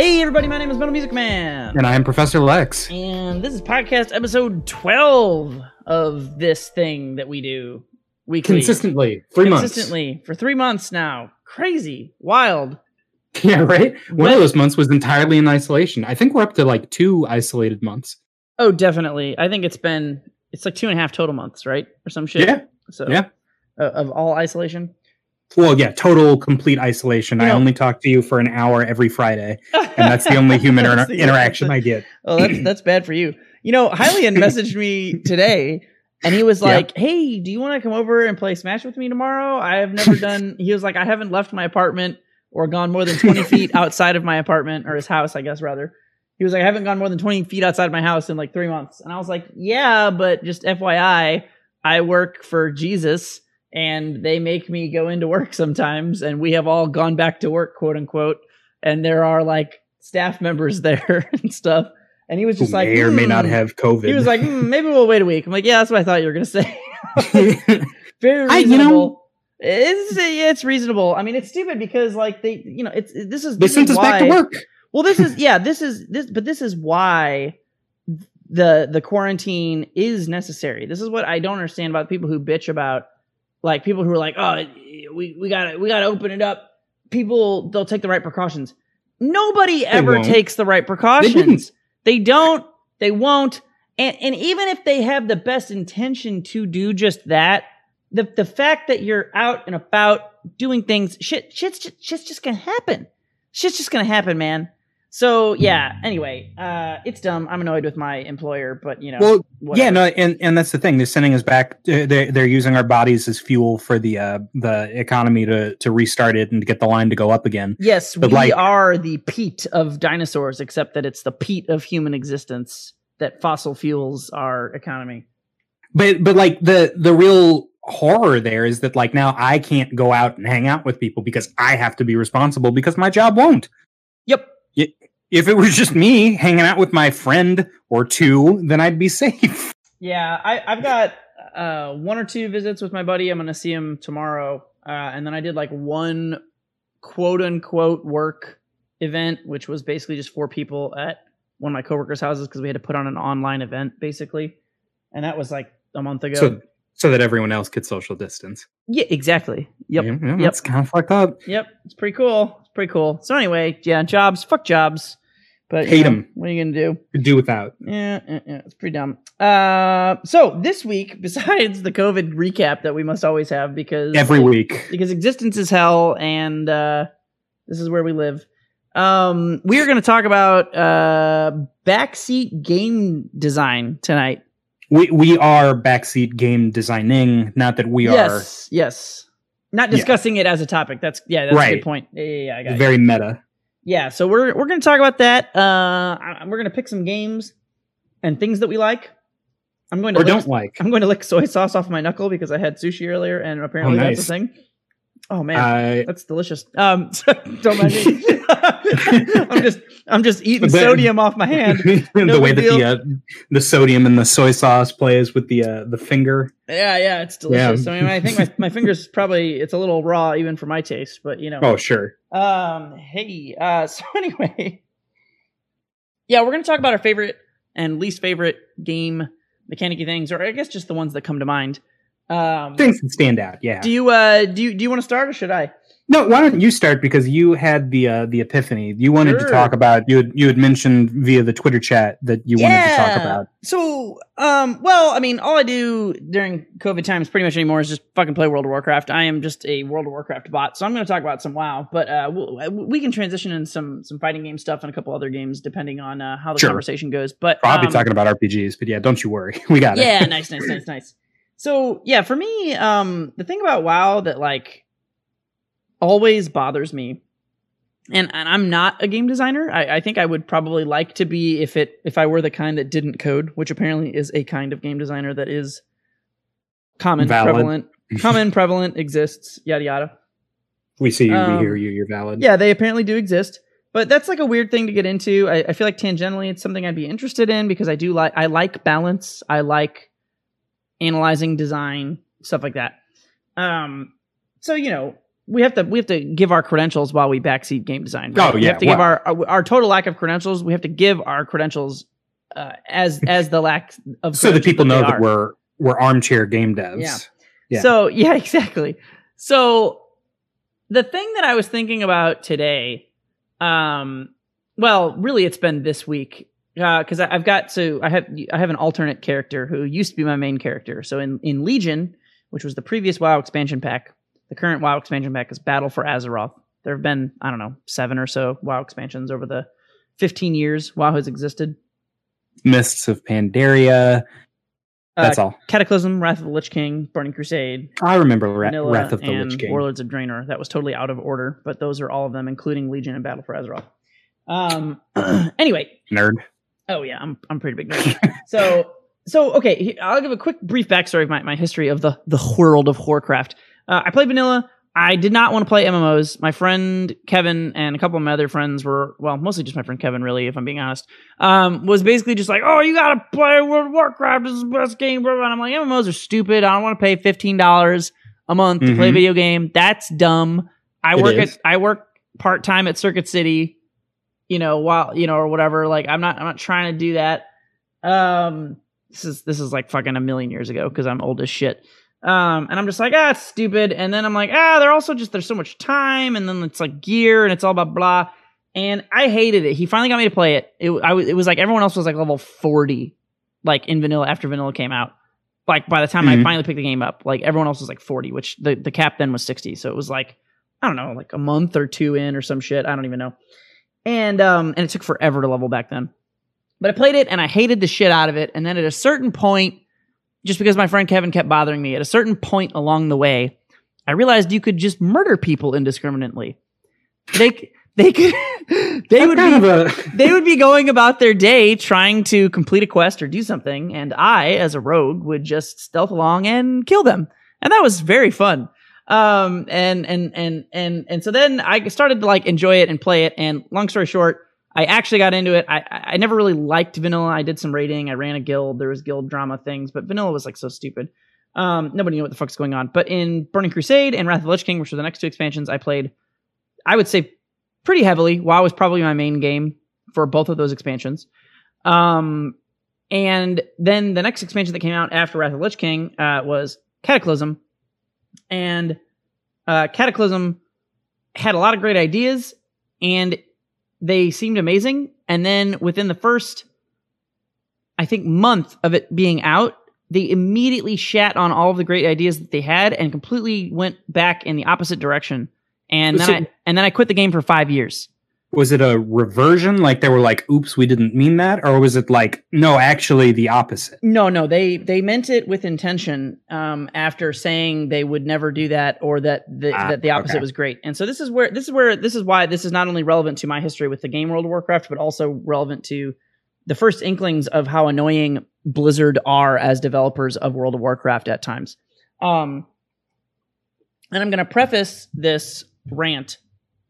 Hey everybody, my name is Metal Music Man. And I'm Professor Lex. And this is podcast episode 12 of this thing that we do weekly. Consistently. Three months. Consistently. For three months now. Crazy. Wild. Yeah, right? One of those months was entirely in isolation. I think we're up to like two isolated months. Oh, definitely. I think it's been, it's like two and a half total months, right? Or some shit. Yeah. So, Yeah. uh, of all isolation. Well, yeah, total complete isolation. You I only talk to you for an hour every Friday, and that's the only human inter- the- interaction I get. Oh, that's that's bad for you. You know, Hylian messaged me today, and he was like, "Hey, do you want to come over and play Smash with me tomorrow? I have never done." He was like, "I haven't left my apartment or gone more than twenty feet outside of my apartment or his house, I guess rather." He was like, "I haven't gone more than twenty feet outside of my house in like three months," and I was like, "Yeah, but just FYI, I work for Jesus." And they make me go into work sometimes, and we have all gone back to work, quote unquote. And there are like staff members there and stuff. And he was Who just like, may or may not "Hmm." have COVID. He was like, "Hmm, maybe we'll wait a week. I'm like, yeah, that's what I thought you were gonna say. Very I- you know- it's it's reasonable. I mean, it's stupid because like they, you know, it's this is they this sent is us back to work. Well, this is yeah, this is this, but this is why the the quarantine is necessary. This is what I don't understand about people who bitch about like people who are like, oh, we we gotta we gotta open it up. People they'll take the right precautions. Nobody ever won't. takes the right precautions. They don't. They won't. And and even if they have the best intention to do just that, the the fact that you're out and about doing things, shit, shit's just, shit's just gonna happen. Shit's just gonna happen, man. So yeah. Anyway, uh, it's dumb. I'm annoyed with my employer, but you know. Well, whatever. yeah, no, and and that's the thing. They're sending us back. They're they're using our bodies as fuel for the uh the economy to to restart it and to get the line to go up again. Yes, But, we like- are the peat of dinosaurs, except that it's the peat of human existence that fossil fuels our economy. but but like the the real horror there is that like now I can't go out and hang out with people because I have to be responsible because my job won't. Yep. If it was just me hanging out with my friend or two, then I'd be safe. Yeah, I, I've got uh, one or two visits with my buddy. I'm going to see him tomorrow. Uh, and then I did like one quote unquote work event, which was basically just four people at one of my coworkers' houses because we had to put on an online event basically. And that was like a month ago. So so that everyone else could social distance. yeah, exactly. Yep. Yeah, yeah, Yep. That's kind of fucked up. Yep. It's pretty cool. It's pretty cool. So anyway, yeah, jobs. Fuck jobs. But you Hate know, 'em. What are you gonna do? Could do without. Yeah, yeah, yeah, it's pretty dumb. Uh, so this week, besides the COVID recap that we must always have because Every week. because existence is hell and uh, this is where we live. Um, we are going to talk about uh, backseat game design tonight. We we are backseat game designing, not that we are. yes, yes. Not Yeah. discussing it as a topic. That's yeah, that's a good point. Yeah, yeah, yeah I got are it. very meta. Yeah, so we're we're gonna talk about that. Uh, we're gonna pick some games and things that we like. I'm going to Or lick, don't like. I'm going to lick soy sauce off my knuckle because I had sushi earlier and apparently Oh, that's nice. a thing. Oh man, Uh, that's delicious. Um, don't mind me. I'm just I'm just eating But- sodium off my hand. No the way that the uh, the sodium and the soy sauce plays with the uh, the finger. Yeah, yeah, it's delicious. Yeah. I mean, I think my, my fingers probably it's a little raw even for my taste, but you know. Oh sure. Um, hey, uh, so anyway, yeah, we're gonna talk about our favorite and least favorite game mechanicy things, or I guess just the ones that come to mind. Um, Things that stand out. Yeah. do you uh do you do you want to start or should I? No, why don't you start because you had the uh, the epiphany. You wanted Sure. to talk about you had, you had mentioned via the Twitter chat that you wanted to talk about. So, um, well, I mean, all I do during COVID times pretty much anymore is just fucking play World of Warcraft. I am just a World of Warcraft bot, so I'm going to talk about some WoW, but uh, we'll, we can transition in some some fighting game stuff and a couple other games depending on uh, how the Sure. conversation goes. But Probably um, be talking about RPGs, but yeah, don't you worry, we got yeah, it. Yeah, nice, nice, nice, nice. So yeah, for me, um, the thing about WoW that like always bothers me, and and I'm not a game designer. I, I think I would probably like to be if it if I were the kind that didn't code, which apparently is a kind of game designer that is common, Valid. prevalent, common, prevalent, exists, yada yada. We see you, Um, we hear you, you're valid. Yeah, they apparently do exist. But that's like a weird thing to get into. I, I feel like tangentially it's something I'd be interested in because I do like I like balance. I like analyzing design, stuff like that. Um so you know, we have to we have to give our credentials while we backseat game design. right? Oh, we have to give our, our our total lack of credentials. We have to give our credentials uh, as as the lack of so that people know that are. we're we're armchair game devs. Yeah. Yeah. So yeah, exactly. So the thing that I was thinking about today, um, well, really, it's been this week because I I've got to I have I have an alternate character who used to be my main character. So in in Legion, which was the previous WoW expansion pack, the current WoW expansion pack is Battle for Azeroth. There have been I don't know seven or so WoW expansions over the fifteen years WoW has existed. Mists of Pandaria. That's uh, all. Cataclysm, Wrath of the Lich King, Burning Crusade, I remember Ra- Wrath of the Lich King. Warlords of Draenor. That was totally out of order, but those are all of them, including Legion and Battle for Azeroth. Um. anyway, Nerd. oh yeah, I'm I'm pretty big nerd. so so okay, I'll give a quick brief backstory of my, my history of the the world of Warcraft. Uh, I played vanilla. I did not want to play MMOs. My friend Kevin and a couple of my other friends were, well, mostly just my friend Kevin, really, if I'm being honest, um, was basically just like, oh, you gotta play World of Warcraft. This is the best game. blah. And I'm like, MMOs are stupid. I don't want to pay $15 a month to play a Mhm. video game. That's dumb. I It work is. at, I work part time at Circuit City, you know, while, you know, or whatever. Like, I'm not, I'm not trying to do that. Um, this is, this is like fucking a million years ago because I'm old as shit. Um, and I'm just like, ah, it's stupid. And then I'm like, ah, they're also just there's so much time, and then it's like gear, and it's all about blah. And I hated it. He finally got me to play it. It, I, was- it was like everyone else was like level 40, like in vanilla after vanilla came out. Like by the time I Mhm. finally picked the game up, like everyone else was like 40, which the, the cap then was 60. So it was like, I don't know, like a month or two in or some shit. I don't even know. And um, and it took forever to level back then. But I played it and I hated the shit out of it. And then at a certain point, just because my friend Kevin kept bothering me, at a certain point along the way, I realized you could just murder people indiscriminately. They they could they would be a they would be going about their day trying to complete a quest or do something, and I, as a rogue, would just stealth along and kill them, and that was very fun. Um, and and and and and so then I started to like enjoy it and play it. And long story short, I actually got into it. I I never really liked vanilla. I did some raiding. I ran a guild. There was guild drama things, but vanilla was like so stupid. Um, nobody knew what the fuck's going on. But in Burning Crusade and Wrath of the Lich King, which were the next two expansions, I played. I would say pretty heavily. WoW was probably my main game for both of those expansions. Um, and then the next expansion that came out after Wrath of the Lich King uh, was Cataclysm, and uh, Cataclysm had a lot of great ideas, and they seemed amazing. And then within the first, I think, month of it being out, they immediately shat on all of the great ideas that they had and completely went back in the opposite direction. And then So- I and then I quit the game for five years. Was it a reversion? Like they were like, "Oops, we didn't mean that," or was it like, "No, actually, the opposite"? No, no, they they meant it with intention. Um, after saying they would never do that or that the, Ah, that the opposite okay. was great, and so this is where this is where this is why this is not only relevant to my history with the game World of Warcraft, but also relevant to the first inklings of how annoying Blizzard are as developers of World of Warcraft at times. Um, and I'm going to preface this rant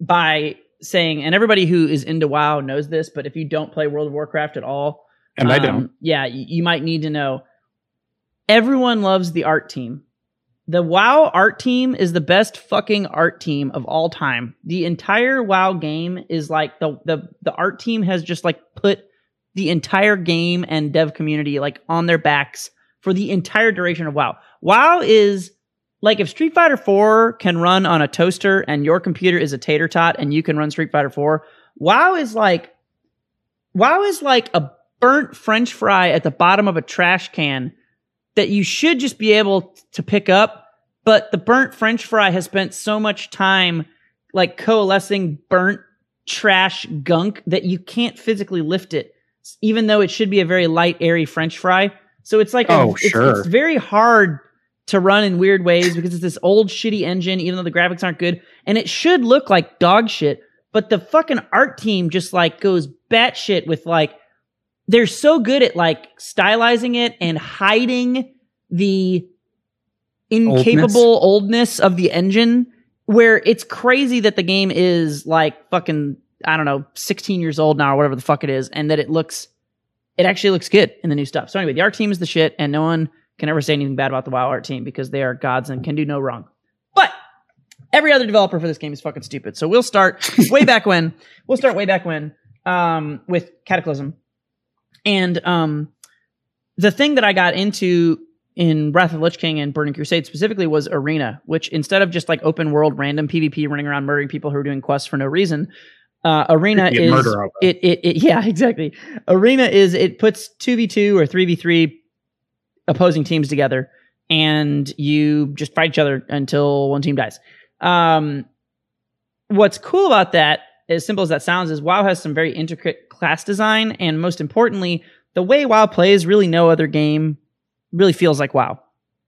by saying, and everybody who is into WoW knows this, but if you don't play World of Warcraft at all, And I um, don't. Yeah, y- you might need to know. Everyone loves the art team. The WoW art team is the best fucking art team of all time. The entire WoW game is like the the the art team has just like put the entire game and dev community like on their backs for the entire duration of WoW. WoW is like if Street Fighter 4 can run on a toaster and your computer is a tater tot and you can run Street Fighter 4, WoW is like WoW is like a burnt french fry at the bottom of a trash can that you should just be able to pick up, but the burnt french fry has spent so much time like coalescing burnt trash gunk that you can't physically lift it even though it should be a very light airy french fry. So it's like a- Oh, it's, sure. it's very hard to run in weird ways because it's this old shitty engine, even though the graphics aren't good. And it should look like dog shit, but the fucking art team just like goes batshit with like, they're so good at like stylizing it and hiding the incapable oldness, of the engine where it's crazy that the game is like fucking, I don't know, 16 years old now or whatever the fuck it is. And that it looks, it actually looks good in the new stuff. So anyway, the art team is the shit and no one can ever say anything bad about the WoW art team because they are gods and can do no wrong. But Every other developer for this game is fucking stupid. So we'll start way back when. We'll start way back when um, with Cataclysm, and um, the thing that I got into in Wrath of the Lich King and Burning Crusade specifically was Arena, which instead of just like open world random PvP running around murdering people who are doing quests for no reason, uh, Arena is it, it it yeah exactly. Arena is it puts two v two or three v three opposing teams together, and you just fight each other until one team dies. Um, what's cool about that, as simple as that sounds, is WoW has some very intricate class design, and most importantly, the way WoW plays, really no other game really feels like WoW.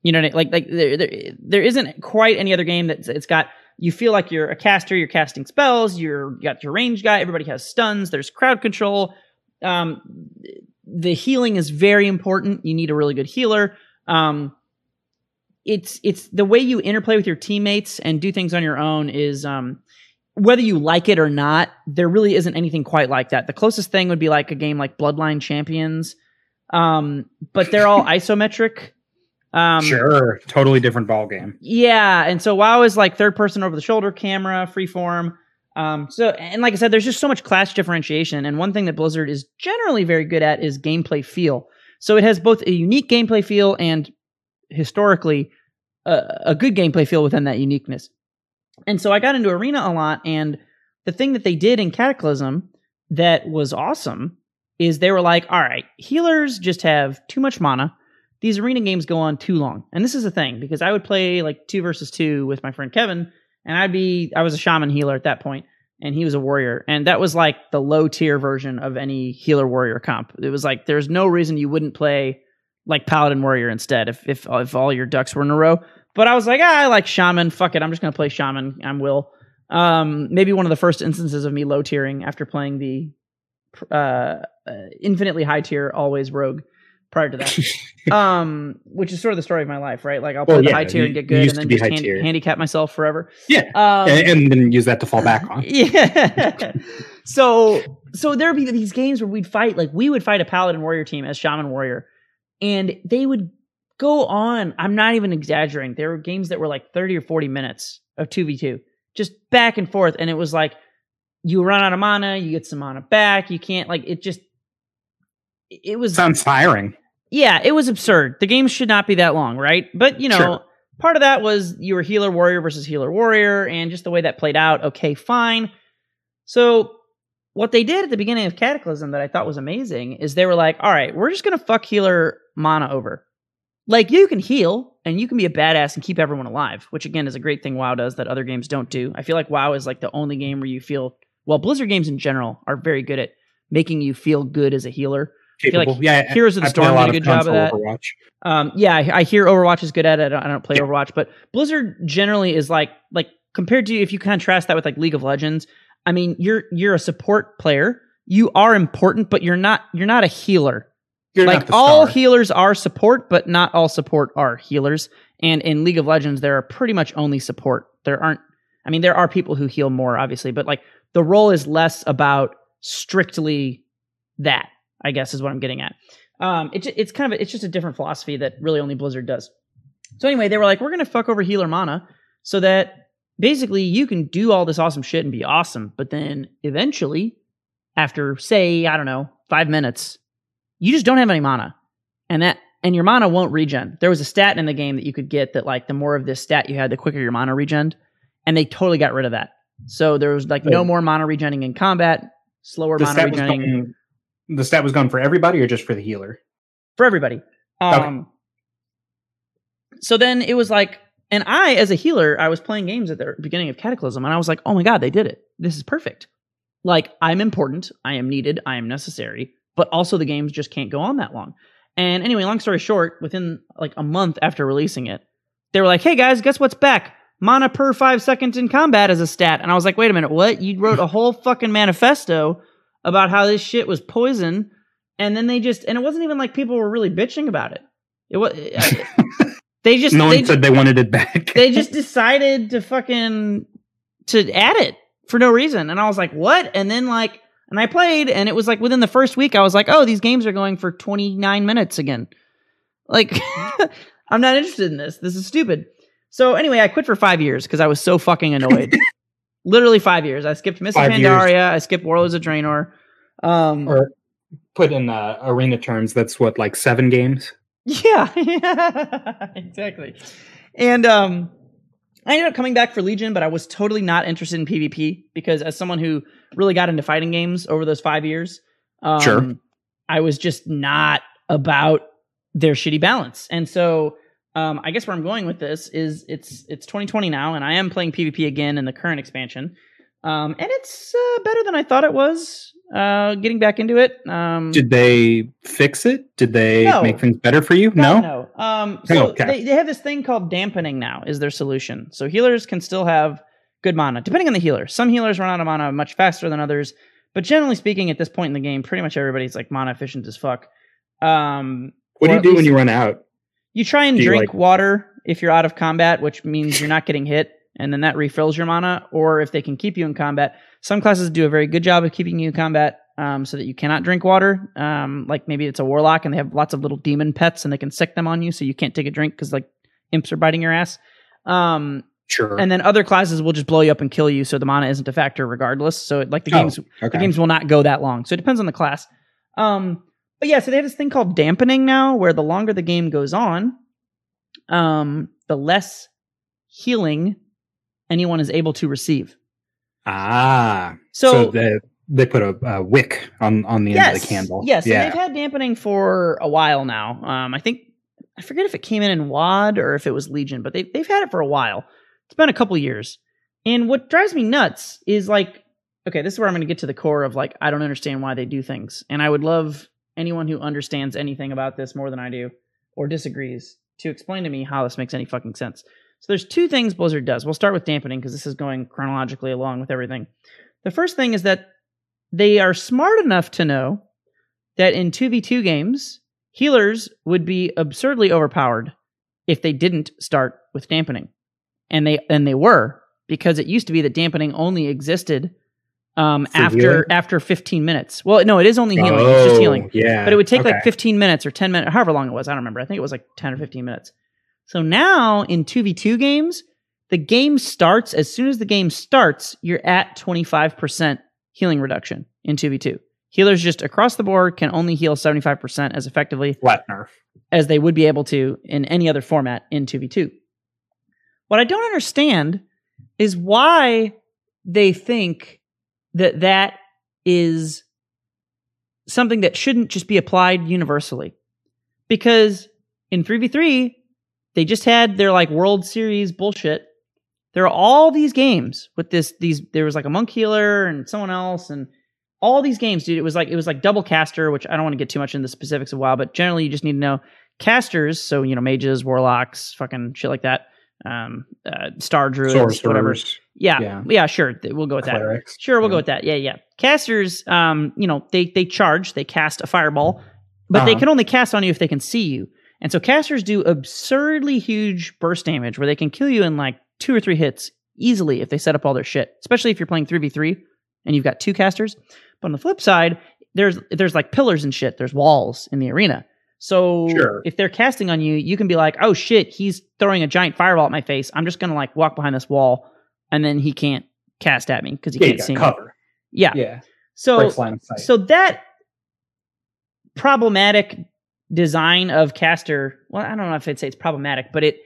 You know, I- like like there, there there isn't quite any other game that it's got. You feel like you're a caster, you're casting spells, you're you got your range guy. Everybody has stuns. There's crowd control. Um, the healing is very important. You need a really good healer. Um, it's it's the way you interplay with your teammates and do things on your own is um, whether you like it or not. There really isn't anything quite like that. The closest thing would be like a game like Bloodline Champions, um, but they're all isometric. Um, sure, totally different ball game. yeah, and so WoW is like third person over the shoulder camera, freeform. Um, so and like I said, there's just so much class differentiation. And one thing that Blizzard is generally very good at is gameplay feel. So it has both a unique gameplay feel and historically a, a good gameplay feel within that uniqueness. And so I got into Arena a lot, and the thing that they did in Cataclysm that was awesome is they were like, all right, healers just have too much mana. These arena games go on too long. And this is the thing, because I would play like two versus two with my friend Kevin, and I'd be I was a shaman healer at that point, and he was a warrior. And that was like the low tier version of any healer warrior comp. It was like there's no reason you wouldn't play like paladin warrior instead if if if all your ducks were in a row. But I was like, ah, I like shaman. Fuck it, I'm just gonna play shaman. I'm will. Um, maybe one of the first instances of me low tiering after playing the uh, uh, infinitely high tier always rogue prior to that. um, which is sort of the story of my life, right? Like I'll play Well, the yeah, high tier and get good, and then just hand- handicap myself forever. Yeah, Um, and, and then use that to fall back on. yeah. so so there'd be these games where we'd fight, like we would fight a paladin warrior team as shaman warrior, and they would go on. I'm not even exaggerating. There were games that were like 30 or 40 minutes of 2v2, just back and forth, and it was like you run out of mana, you get some mana back, you can't like it just it was Sounds tiring. Yeah, it was absurd. The game should not be that long, right? But you know, Sure. part of that was you were healer warrior versus healer warrior, and just the way that played out. Okay, fine. So what they did at the beginning of Cataclysm that I thought was amazing is they were like, all right, we're just gonna fuck healer mana over. Like you can heal and you can be a badass and keep everyone alive, which again is a great thing WoW does that other games don't do. I feel like WoW is like the only game where you feel well, Blizzard games in general are very good at making you feel good as a healer. Feel like yeah, Heroes of the I Storm did a good job of that. Overwatch. Um, yeah, I, I hear Overwatch is good at it. I don't, I don't play Yeah. Overwatch, but Blizzard generally is like like compared to if you contrast that with like League of Legends. I mean, you're you're a support player. You are important, but you're not you're not a healer. You're like all healers are support, but not all support are healers. And in League of Legends, there are pretty much only support. There aren't. I mean, there are people who heal more, obviously, but like the role is less about strictly that. I guess is what I'm getting at. Um, it, it's kind of a, it's just a different philosophy that really only Blizzard does. So anyway, they were like, we're gonna fuck over healer mana so that basically you can do all this awesome shit and be awesome, but then eventually, after say I don't know five minutes, you just don't have any mana, and that and your mana won't regen. There was a stat in the game that you could get that like the more of this stat you had, the quicker your mana regened, and they totally got rid of that. So there was like no more mana regening in combat, slower The mana regening the stat was gone for everybody or just for the healer? for everybody. Um, So then it was like, and I, as a healer, I was playing games at the beginning of Cataclysm, and I was like, oh my god, they did it. This is perfect. Like I'm important, I am needed, I am necessary, but also the games just can't go on that long. And anyway, long story short, within like a month after releasing it, they were like, hey guys, guess what's back? Mana per five seconds in combat as a stat. And I was like, wait a minute, what? You wrote a whole fucking manifesto about how this shit was poison, and then they just, and it wasn't even like people were really bitching about it. It was, they just, no they, one said they wanted it back. they just decided to fucking to add it for no reason and i was like what and then like and i played and it was like within the first week i was like oh these games are going for 29 minutes again like i'm not interested in this this is stupid So anyway, I quit for five years because I was so fucking annoyed. Literally five years. I skipped Mists Five years. Pandaria. I skipped Warlords of Draenor. Um, Or put in uh, arena terms, that's what like seven games. Yeah, exactly. And um, I ended up coming back for Legion, but I was totally not interested in PvP because, as someone who really got into fighting games over those five years, um, Sure. I was just not about their shitty balance. And so, um, I guess where I'm going with this is it's it's 2020 now, and I am playing PvP again in the current expansion, um, and it's uh, better than I thought it was. Uh, getting back into it. Um, Did they fix it? Did they No. make things better for you? No. no. Um, so Okay. they, they have this thing called dampening now is their solution. So healers can still have good mana, depending on the healer. Some healers run out of mana much faster than others, but generally speaking, at this point in the game, pretty much everybody's like mana efficient as fuck. Um, What do you do when you run out? You try and Do drink like- water if you're out of combat, which means you're not getting hit, and then that refills your mana. Or if they can keep you in combat, some classes do a very good job of keeping you in combat, um, so that you cannot drink water. Um, like maybe it's a warlock and they have lots of little demon pets, and they can sick them on you, so you can't take a drink because like imps are biting your ass. Um, Sure. and then other classes will just blow you up and kill you, so the mana isn't a factor regardless. So it, like the Oh, games okay. the games will not go that long. So it depends on the class. Um, but yeah, so they have this thing called dampening now, where the longer the game goes on, um, the less healing anyone is able to receive. ah. So, So, they, they put a, a wick on, on the end of the candle. Yes, Yeah. they've had dampening for a while now. Um, I think I forget if it came in in WoD or if it was Legion, but they they've had it for a while. It's been a couple years. And what drives me nuts is like, okay, this is where I'm going to get to the core of like I don't understand why they do things, and I would love anyone who understands anything about this more than I do or disagrees to explain to me how this makes any fucking sense. So there's two things Blizzard does. We'll start with dampening because this is going chronologically along with everything. The first thing is that they are smart enough to know that in 2v2 games, healers would be absurdly overpowered if they didn't start with dampening. And they and they were because it used to be that dampening only existed um, For after healing? after 15 minutes. Well, no, it is only healing. it's just Oh, healing. Yeah. But it would take like 15 minutes or 10 minutes, however long it was. I don't remember. I think it was like 10 or 15 minutes. So now in 2v2 games, the game starts as soon as the game starts, you're at 25% healing reduction in 2v2. Healers just across the board can only heal 75% as effectively flat nerf. as they would be able to in any other format in 2v2. What I don't understand is why they think that that is something that shouldn't just be applied universally. Because in 3v3, they just had their like World Series bullshit. There are all these games with this these there was like a monk healer and someone else and all these games, dude. It was like it was like double caster, which I don't want to get too much into the specifics of WoW, but generally you just need to know casters. So you know mages, warlocks, fucking shit like that. Um, uh, star druids, whatever. Yeah, yeah, Yeah. sure. We'll go with that. clerics. Sure, we'll go Yeah. with that. Yeah, yeah. Casters, um, you know, they they charge, they cast a fireball, but they Uh-huh. can only cast on you if they can see you. And so casters do absurdly huge burst damage where they can kill you in like two or three hits easily if they set up all their shit, especially if you're playing 3v3 and you've got two casters. But on the flip side, there's there's like pillars and shit, there's walls in the arena. So Sure. if they're casting on you, you can be like, "Oh shit, he's throwing a giant fireball at my face. I'm just going to like walk behind this wall and then he can't cast at me because he Yeah, can't got see me." cover. Yeah. Yeah. So breaks line of sight. so that problematic design of caster, well, I don't know if I'd say it's problematic, but it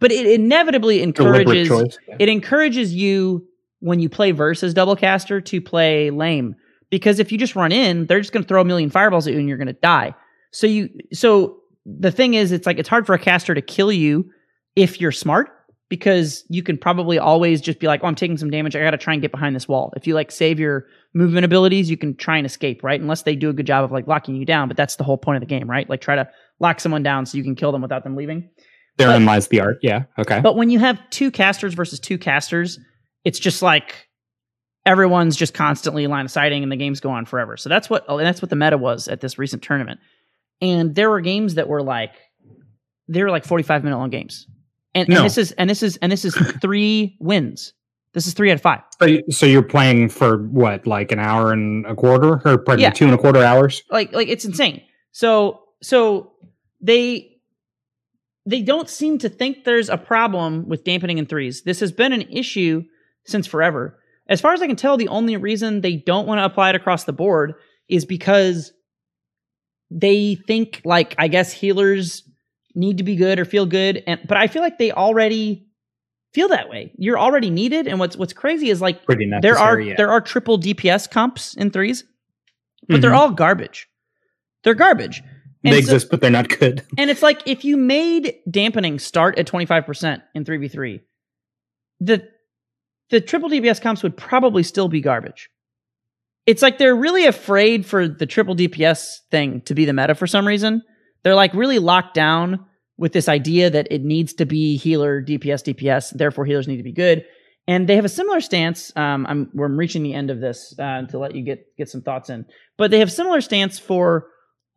but it inevitably encourages choice. it encourages you when you play versus double caster to play lame because if you just run in, they're just going to throw a million fireballs at you and you're going to die. So you so the thing is it's like it's hard for a caster to kill you if you're smart because you can probably always just be like, "Oh, I'm taking some damage. I got to try and get behind this wall." If you like save your movement abilities, you can try and escape, right? Unless they do a good job of like locking you down, but that's the whole point of the game, right? Like try to lock someone down so you can kill them without them leaving. Therein lies the art. Yeah. Okay. But when you have two casters versus two casters, it's just like everyone's just constantly line of sighting and the games go on forever. So that's what and that's what the meta was at this recent tournament. And there were games that were like they were like 45 minute long games. And, and this is and this is and this is three wins. This is three out of five. So, you- so you're playing for what, like an hour and a quarter, or pardon Yeah. me, two and a quarter hours? like like it's insane so so they they don't seem to think there's a problem with dampening in threes. This has been an issue since forever. As far as I can tell, the only reason they don't want to apply it across the board is because they think like I guess healers need to be good or feel good and but I feel like they already feel that way. You're already needed and what's what's crazy is like Pretty there are yeah. there are triple DPS comps in threes, but they're Mhm. all garbage. They're garbage. And they so- exist, but they're not good. and it's like if you made dampening start at 25% in 3v3, the the triple DPS comps would probably still be garbage. It's like they're really afraid for the triple DPS thing to be the meta for some reason. They're like really locked down with this idea that it needs to be healer DPS DPS, therefore healers need to be good. And they have a similar stance. Um, I'm we're reaching the end of this uh, to let you get get some thoughts in, but they have similar stance for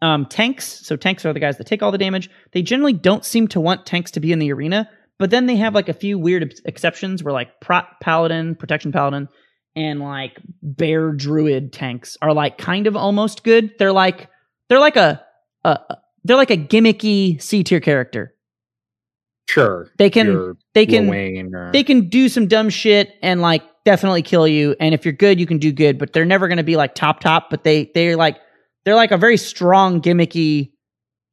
um, tanks. So tanks are the guys that take all the damage. They generally don't seem to want tanks to be in the arena, but then they have like a few weird ex- exceptions where like prot paladin, protection paladin, and like bear druid tanks are like kind of almost good. They're like they're like a, a they're like a gimmicky C tier character. Sure. They can they can or- they can do some dumb shit and like definitely kill you and if you're good you can do good but they're never going to be like top top but they they're like they're like a very strong gimmicky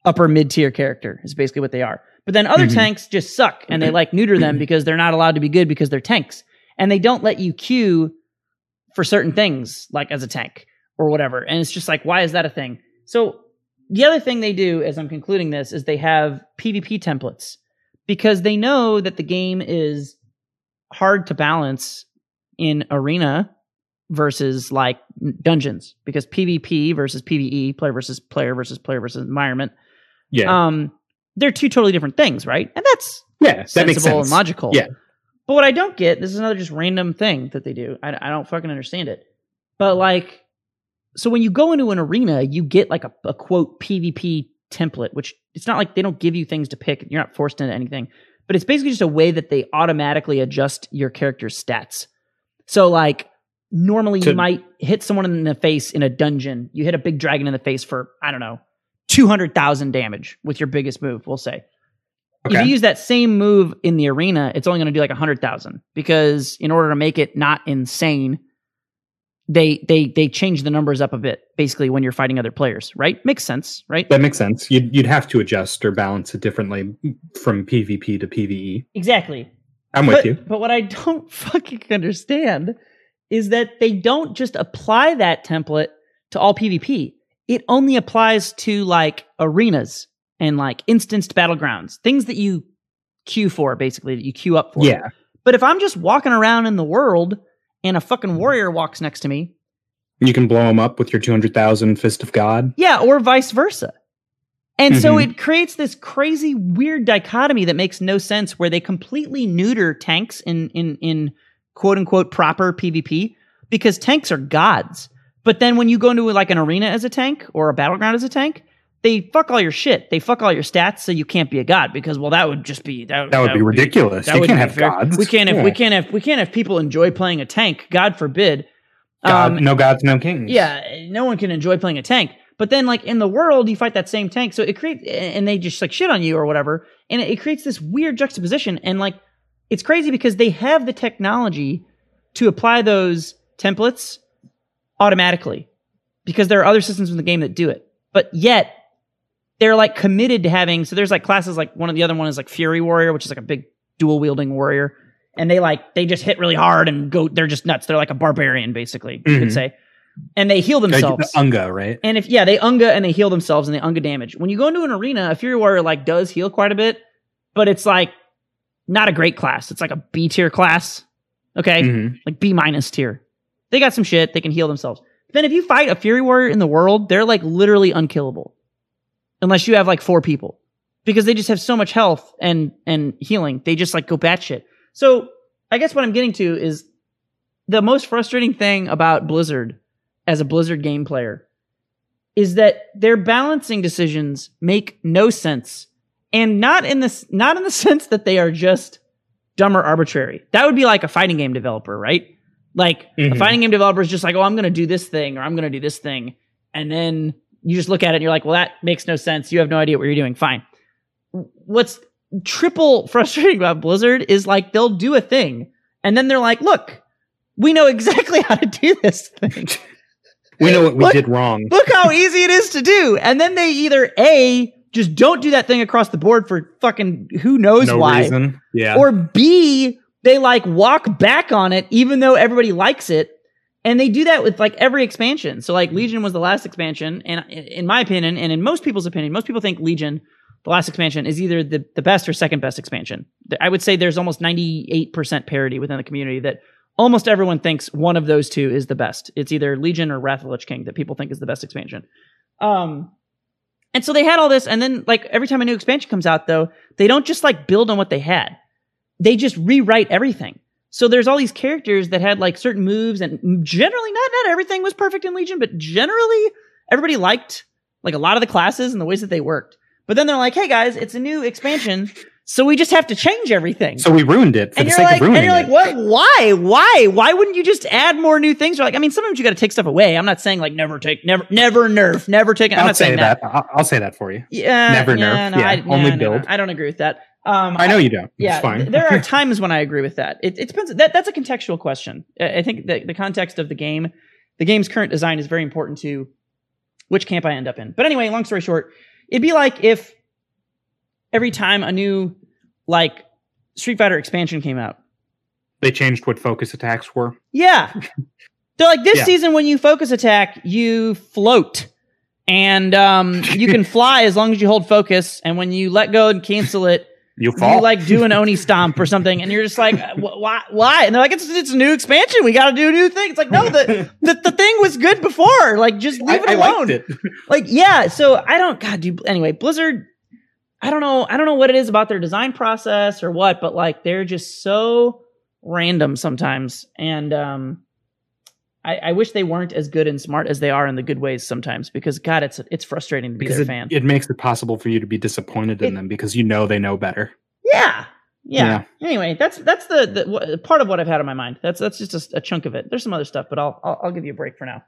upper mid tier character is basically what they are but then other Mhm. tanks just suck and they like neuter them because they're not allowed to be good because they're tanks and they don't let you queue for certain things like as a tank or whatever and it's just like why is that a thing so the other thing they do as i'm concluding this is they have pvp templates because they know that the game is hard to balance in arena versus like dungeons because PvP versus PvE, player versus player versus player versus environment. yeah. Um, they're two totally different things, right? And that's yeah. That makes sensible sense. and logical. Yeah. But what I don't get, this is another just random thing that they do. I, I don't fucking understand it. But like, so when you go into an arena, you get like a, a quote PvP template, which it's not like they don't give you things to pick. You're not forced into anything, but it's basically just a way that they automatically adjust your character's stats. So like, normally you might hit someone in the face in a dungeon. You hit a big dragon in the face for, I don't know, 200,000 damage with your biggest move, we'll say. If you use that same move in the arena, it's only going to do like a hundred thousand because in order to make it not insane, they they they change the numbers up a bit. Basically, when you're fighting other players, right? Makes sense, right? That makes sense. You'd you'd have to adjust or balance it differently from PvP to PvE. exactly. I'm with but, you. But what I don't fucking understand is that they don't just apply that template to all PvP. It only applies to like arenas and like instanced battlegrounds, things that you queue for, basically that you queue up for. Yeah. But if I'm just walking around in the world and a fucking warrior walks next to me, You can blow him up with your 200,000 Fist of God. yeah, or vice versa. And so Mhm. it creates this crazy weird dichotomy that makes no sense where they completely neuter tanks in in in quote unquote proper PvP because tanks are gods. But then when you go into like an arena as a tank or a battleground as a tank, they fuck all your shit. They fuck all your stats so you can't be a god because well that would just be that, That would be ridiculous. that You can't have fair. gods. We can't have we can't have we can't have people enjoy playing a tank. God forbid. God, Um, no gods, no kings. yeah, no one can enjoy playing a tank. But then, like in the world, you fight that same tank, so it creates, and they just like shit on you or whatever, and it, it creates this weird juxtaposition. And like, it's crazy because they have the technology to apply those templates automatically, because there are other systems in the game that do it. But yet, they're like committed to having. So there's like classes like one of the other one is like Fury Warrior, which is like a big dual wielding warrior, and they like they just hit really hard and go. They're just nuts. They're like a barbarian, basically. You could Mhm. say, and they heal themselves. the Unga, right? And if yeah, they unga and they heal themselves and they unga damage. When you go into an arena, a Fury Warrior like does heal quite a bit, but it's like not a great class. It's like a B tier class. Okay? Mhm. Like B minus tier. They got some shit, they can heal themselves. Then if you fight a Fury Warrior in the world, they're like literally unkillable. Unless you have like four people. Because they just have so much health and and healing. They just like go batshit. So I guess what I'm getting to is the most frustrating thing about Blizzard as a Blizzard game player is that their balancing decisions make no sense and not in this not in the sense that they are just dumb or arbitrary. That would be like a fighting game developer, right? Like a Mhm. fighting game developer is just like, "Oh, I'm going to do this thing or I'm going to do this thing." And then you just look at it and you're like, "Well, that makes no sense. You have no idea what you're doing." Fine. What's triple frustrating about Blizzard is like they'll do a thing and then they're like, look, we know exactly how to do this thing. We know what we Look- did wrong. Look how easy it is to do. And then they either A, just don't do that thing across the board for fucking who knows no why. reason. Yeah. Or B, they like walk back on it even though everybody likes it. And they do that with like every expansion. So like Legion was the last expansion, and in my opinion, and in most people's opinion, most people think Legion, the last expansion, is either the, the best or second best expansion. I would say there's almost 98% parity within the community that almost everyone thinks one of those two is the best. It's either Legion or Wrath of Lich King that people think is the best expansion. Um, and so they had all this, and then like every time a new expansion comes out, though, they don't just like build on what they had. They just rewrite everything. So there's all these characters that had like certain moves, and generally not not everything was perfect in Legion, but generally everybody liked like a lot of the classes and the ways that they worked. But then they're like, "Hey guys, it's a new expansion, so we just have to change everything." so we ruined it for and the you're sake like, of ruining it. and you're like, what? Why? Why? Why wouldn't you just add more new things? Or like, I mean, sometimes you got to take stuff away. I'm not saying like never take, never, never nerf, never take. I'm I'll not say saying that. that. I'll, I'll say that for you. Yeah, Never yeah, nerf. No, Yeah, I, only no, build. I don't agree with that. Um, I know you don't. yeah, it's fine. there are times when I agree with that. It, it depends. That that's a contextual question. I I think the the context of the game, the game's current design is very important to which camp I end up in. But anyway, long story short, it'd be like if every time a new like Street Fighter expansion came out, they changed what focus attacks were. yeah, they're like this Yeah. season when you focus attack, you float. And um, you can fly as long as you hold focus, and when you let go and cancel it, You fall. you like do an oni stomp or something, and you're just like, why? Why? And they're like, it's it's a new expansion. We got to do a new thing. It's like, no, the, the the thing was good before. Like, just I, leave it I alone. liked it. Like, yeah. So I don't. God, dude. Anyway, Blizzard. I don't know. I don't know what it is about their design process or what, but like they're just so random sometimes, and um, I, I wish they weren't as good and smart as they are in the good ways sometimes. Because God, it's it's frustrating to be Because their it, fan. it makes it possible for you to be disappointed in It- them because you know they know better. Yeah. Yeah. Anyway, that's that's the, the wha- part of what I've had on my mind. That's that's just a, a chunk of it. There's some other stuff, but I'll, I'll I'll give you a break for now.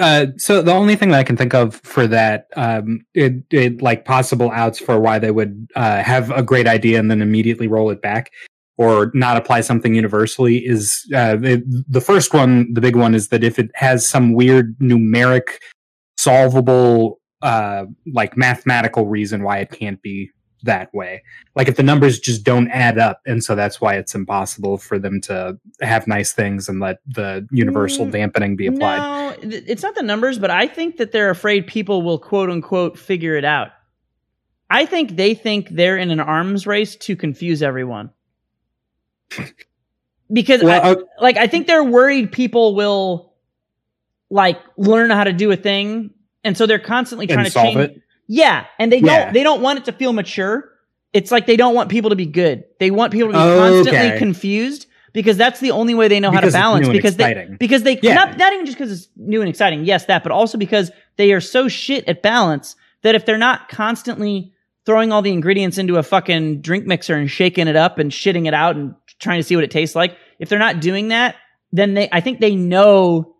Uh, so the only thing that I can think of for that, um, it, it like possible outs for why they would uh, have a great idea and then immediately roll it back or not apply something universally is uh, it, the first one. The big one is that if it has some weird numeric, solvable, uh, like mathematical reason why it can't be that way. Like if the numbers just don't add up, and so that's why it's impossible for them to have nice things and let the universal Mm, dampening be applied. No, it's not the numbers, but I think that they're afraid people will quote unquote figure it out. I think they think they're in an arms race to confuse everyone. Because I, Well, uh, like I think they're worried people will like learn how to do a thing, and so they're constantly trying to change. it. Yeah, and they Yeah. don't they don't want it to feel mature. It's like they don't want people to be good. They want people to be constantly confused because that's the only way they know Because how to balance. Because they exciting. because they Yeah. not not even just because it's new and exciting. Yes, that, but also because they are so shit at balance that if they're not constantly throwing all the ingredients into a fucking drink mixer and shaking it up and shitting it out and trying to see what it tastes like, if they're not doing that, then they I think they know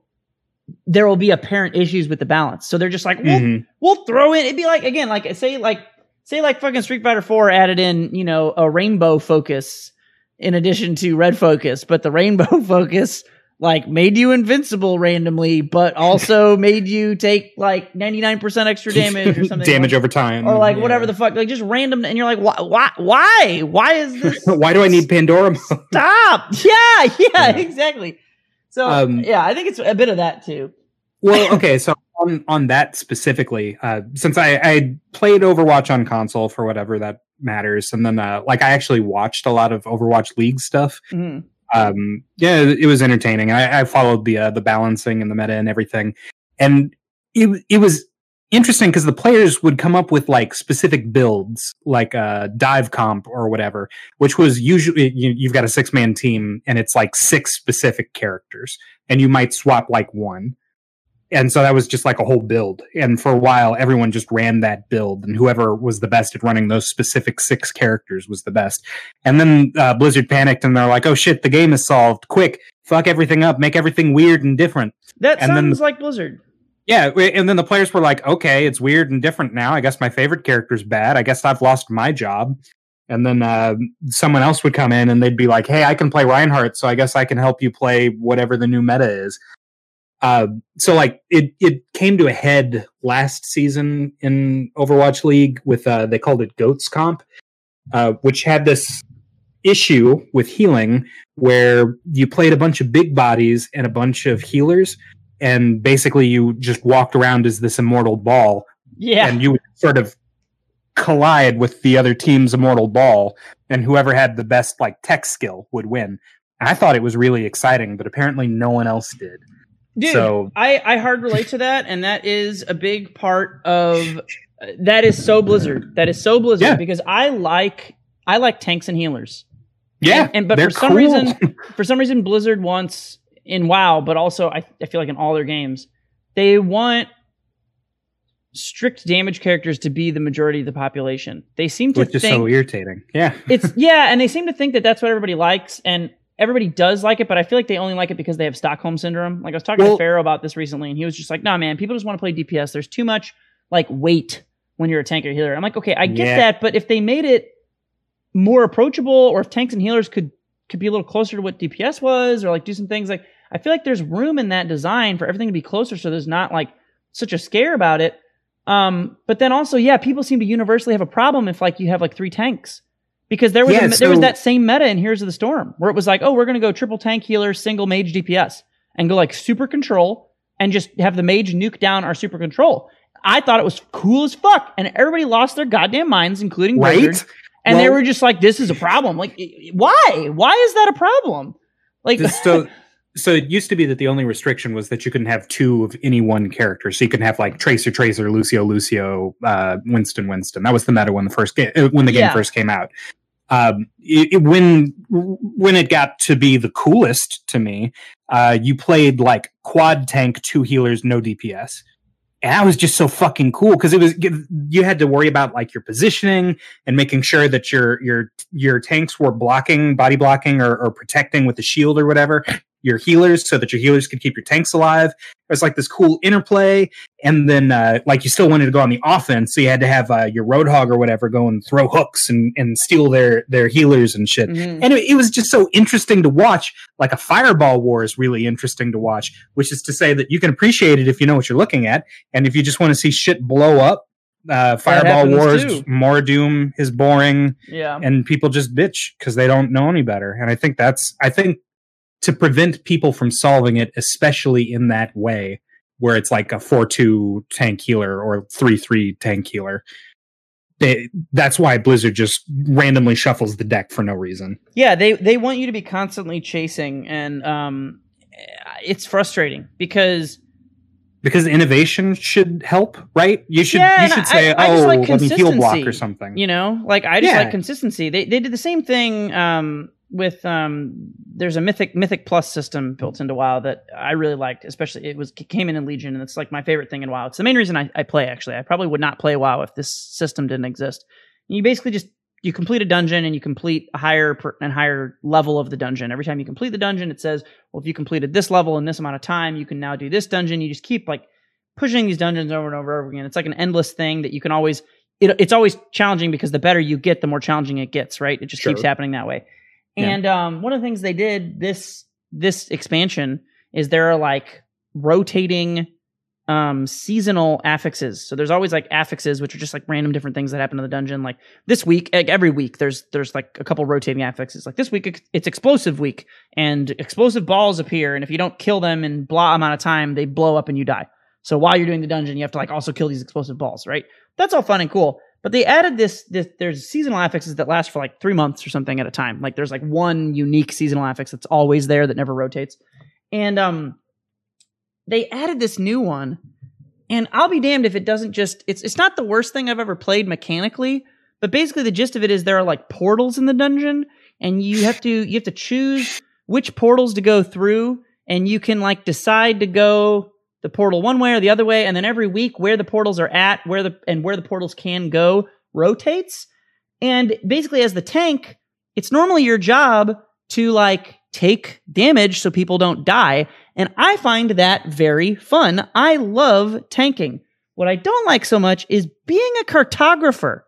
there will be apparent issues with the balance. So they're just like, we'll Mhm. we'll throw in it'd be like again like say like say like fucking street fighter 4 added in you know a rainbow focus in addition to red focus but the rainbow focus like made you invincible randomly but also made you take like 99% extra damage or something damage like, over time, or like Yeah. whatever the fuck like just random and you're like why why why why is this Why do I need Pandora? stop yeah yeah, Yeah. exactly so Um, yeah i think it's a bit of that too well, okay, so on on that specifically, uh, since I, I played Overwatch on console for whatever that matters, and then uh, like I actually watched a lot of Overwatch League stuff. Mhm. Um, yeah, it was entertaining. I, I followed the uh, the balancing and the meta and everything, and it it was interesting because the players would come up with like specific builds, like uh, dive comp or whatever, which was usually you, you've got a six man team and it's like six specific characters, and you might swap like one. And so that was just like a whole build. And for a while, everyone just ran that build, and whoever was the best at running those specific six characters was the best. And then uh, Blizzard panicked, and they're like, "Oh shit, the game is solved! Quick, fuck everything up, make everything weird and different." that And sounds the- like blizzard Yeah, and then the players were like, "Okay, it's weird and different now. I guess my favorite character's bad. I guess I've lost my job." and then uh, someone else would come in and they'd be like, "Hey, I can play Reinhardt, so I guess I can help you play whatever the new meta is." Uh, so like it it came to a head last season in Overwatch League with uh, they called it Goats Comp, uh, which had this issue with healing where you played a bunch of big bodies and a bunch of healers, and basically you just walked around as this immortal ball, Yeah. and you would sort of collide with the other team's immortal ball, and whoever had the best like tech skill would win. I thought it was really exciting, but apparently no one else did. Dude, so I, I hard relate to that, and that is a big part of that is so Blizzard. That is so Blizzard Yeah. because I like I like tanks and healers. yeah, and, but for some cool. reason, for some reason, Blizzard wants in WoW, but also I, I feel like in all their games, they want strict damage characters to be the majority of the population. They seem to which is think so irritating. Yeah, it's yeah, and they seem to think that that's what everybody likes, and everybody does like it. But I feel like they only like it because they have Stockholm syndrome. Like I was talking Well- to Pharaoh about this recently, and he was just like, "Nah, man, people just want to play DPS. There's too much like weight when you're a tank or healer." I'm like, okay, I get Yeah. that, but if they made it more approachable, or if tanks and healers could could be a little closer to what DPS was, or like do some things like I feel like there's room in that design for everything to be closer, so there's not like such a scare about it. Um, but then also, yeah, people seem to universally have a problem if like you have like three tanks. Because there was Yeah, a, there was that same meta in Heroes of the Storm where it was like, oh, we're gonna go triple tank healer, single mage DPS, and go like super control and just have the mage nuke down our super control. I thought it was cool as fuck, and everybody lost their goddamn minds, including Blizzard. right. And they were just like, "This is a problem. Like, why? Why is that a problem? Like, so so it used to be that the only restriction was that you couldn't have two of any one character. So you can have like Tracer, Tracer, Lucio, Lucio, uh, Winston, Winston. That was the meta when the first game when the game Yeah. first came out. Um, it, it- when when it got to be the coolest to me, uh, you played like quad tank, two healers, no DPS. And that was just so fucking cool because it was you had to worry about like your positioning and making sure that your your your tanks were blocking, body blocking, or, or protecting with the shield or whatever your healers, so that your healers could keep your tanks alive. It was like this cool interplay, and then uh, like you still wanted to go on the offense, so you had to have uh, your roadhog or whatever go and throw hooks and and steal their their healers and shit. mhm. And it, it was just so interesting to watch. Like a fireball war is really interesting to watch, which is to say that you can appreciate it if you know what you're looking at, and if you just want to see shit blow up. Uh, fireball wars, too. more doom is boring yeah, and people just bitch because they don't know any better. And I think that's I think to prevent people from solving it, especially in that way, where it's like a four two tank healer or three three tank healer. They, that's why Blizzard just randomly shuffles the deck for no reason. yeah. They they want you to be constantly chasing, and um, it's frustrating because Because innovation should help, right? You should Yeah, you should I- say, I just "Oh, like let me heal block" or something. You know, like I just Yeah. like consistency. They they did the same thing um, with um, there's a mythic mythic plus system built into WoW that I really liked. Especially it was it came in in Legion, and it's like my favorite thing in WoW. It's the main reason I, I play. Actually, I probably would not play WoW if this system didn't exist. You basically just you complete a dungeon and you complete a higher per, and higher level of the dungeon. Every time you complete the dungeon, it says, well, if you completed this level in this amount of time, you can now do this dungeon. You just keep like pushing these dungeons over and over and over again. It's like an endless thing that you can always. It, it's always challenging because the better you get, the more challenging it gets. Right? It just keeps happening that way. Yeah. And um, one of the things they did this this expansion is there are like rotating um seasonal affixes. So there's always like affixes, which are just like random different things that happen in the dungeon. Like this week, like every week, there's there's like a couple rotating affixes. Like this week, it's explosive week, and explosive balls appear, and if you don't kill them in blah amount of time, they blow up and you die. So while you're doing the dungeon, you have to like also kill these explosive balls, right? That's all fun and cool. But they added this, this there's seasonal affixes that last for like three months or something at a time. Like there's like one unique seasonal affix that's always there that never rotates. And um they added this new one. And I'll be damned if it doesn't just it's it's not the worst thing I've ever played mechanically, but basically the gist of it is there are like portals in the dungeon and you have to you have to choose which portals to go through and you can like decide to go the portal one way or the other way and then every week where the portals are at where the and where the portals can go rotates. And basically as the tank it's normally your job to like take damage so people don't die. And i find that very fun. I love tanking. What i don't like so much is being a cartographer.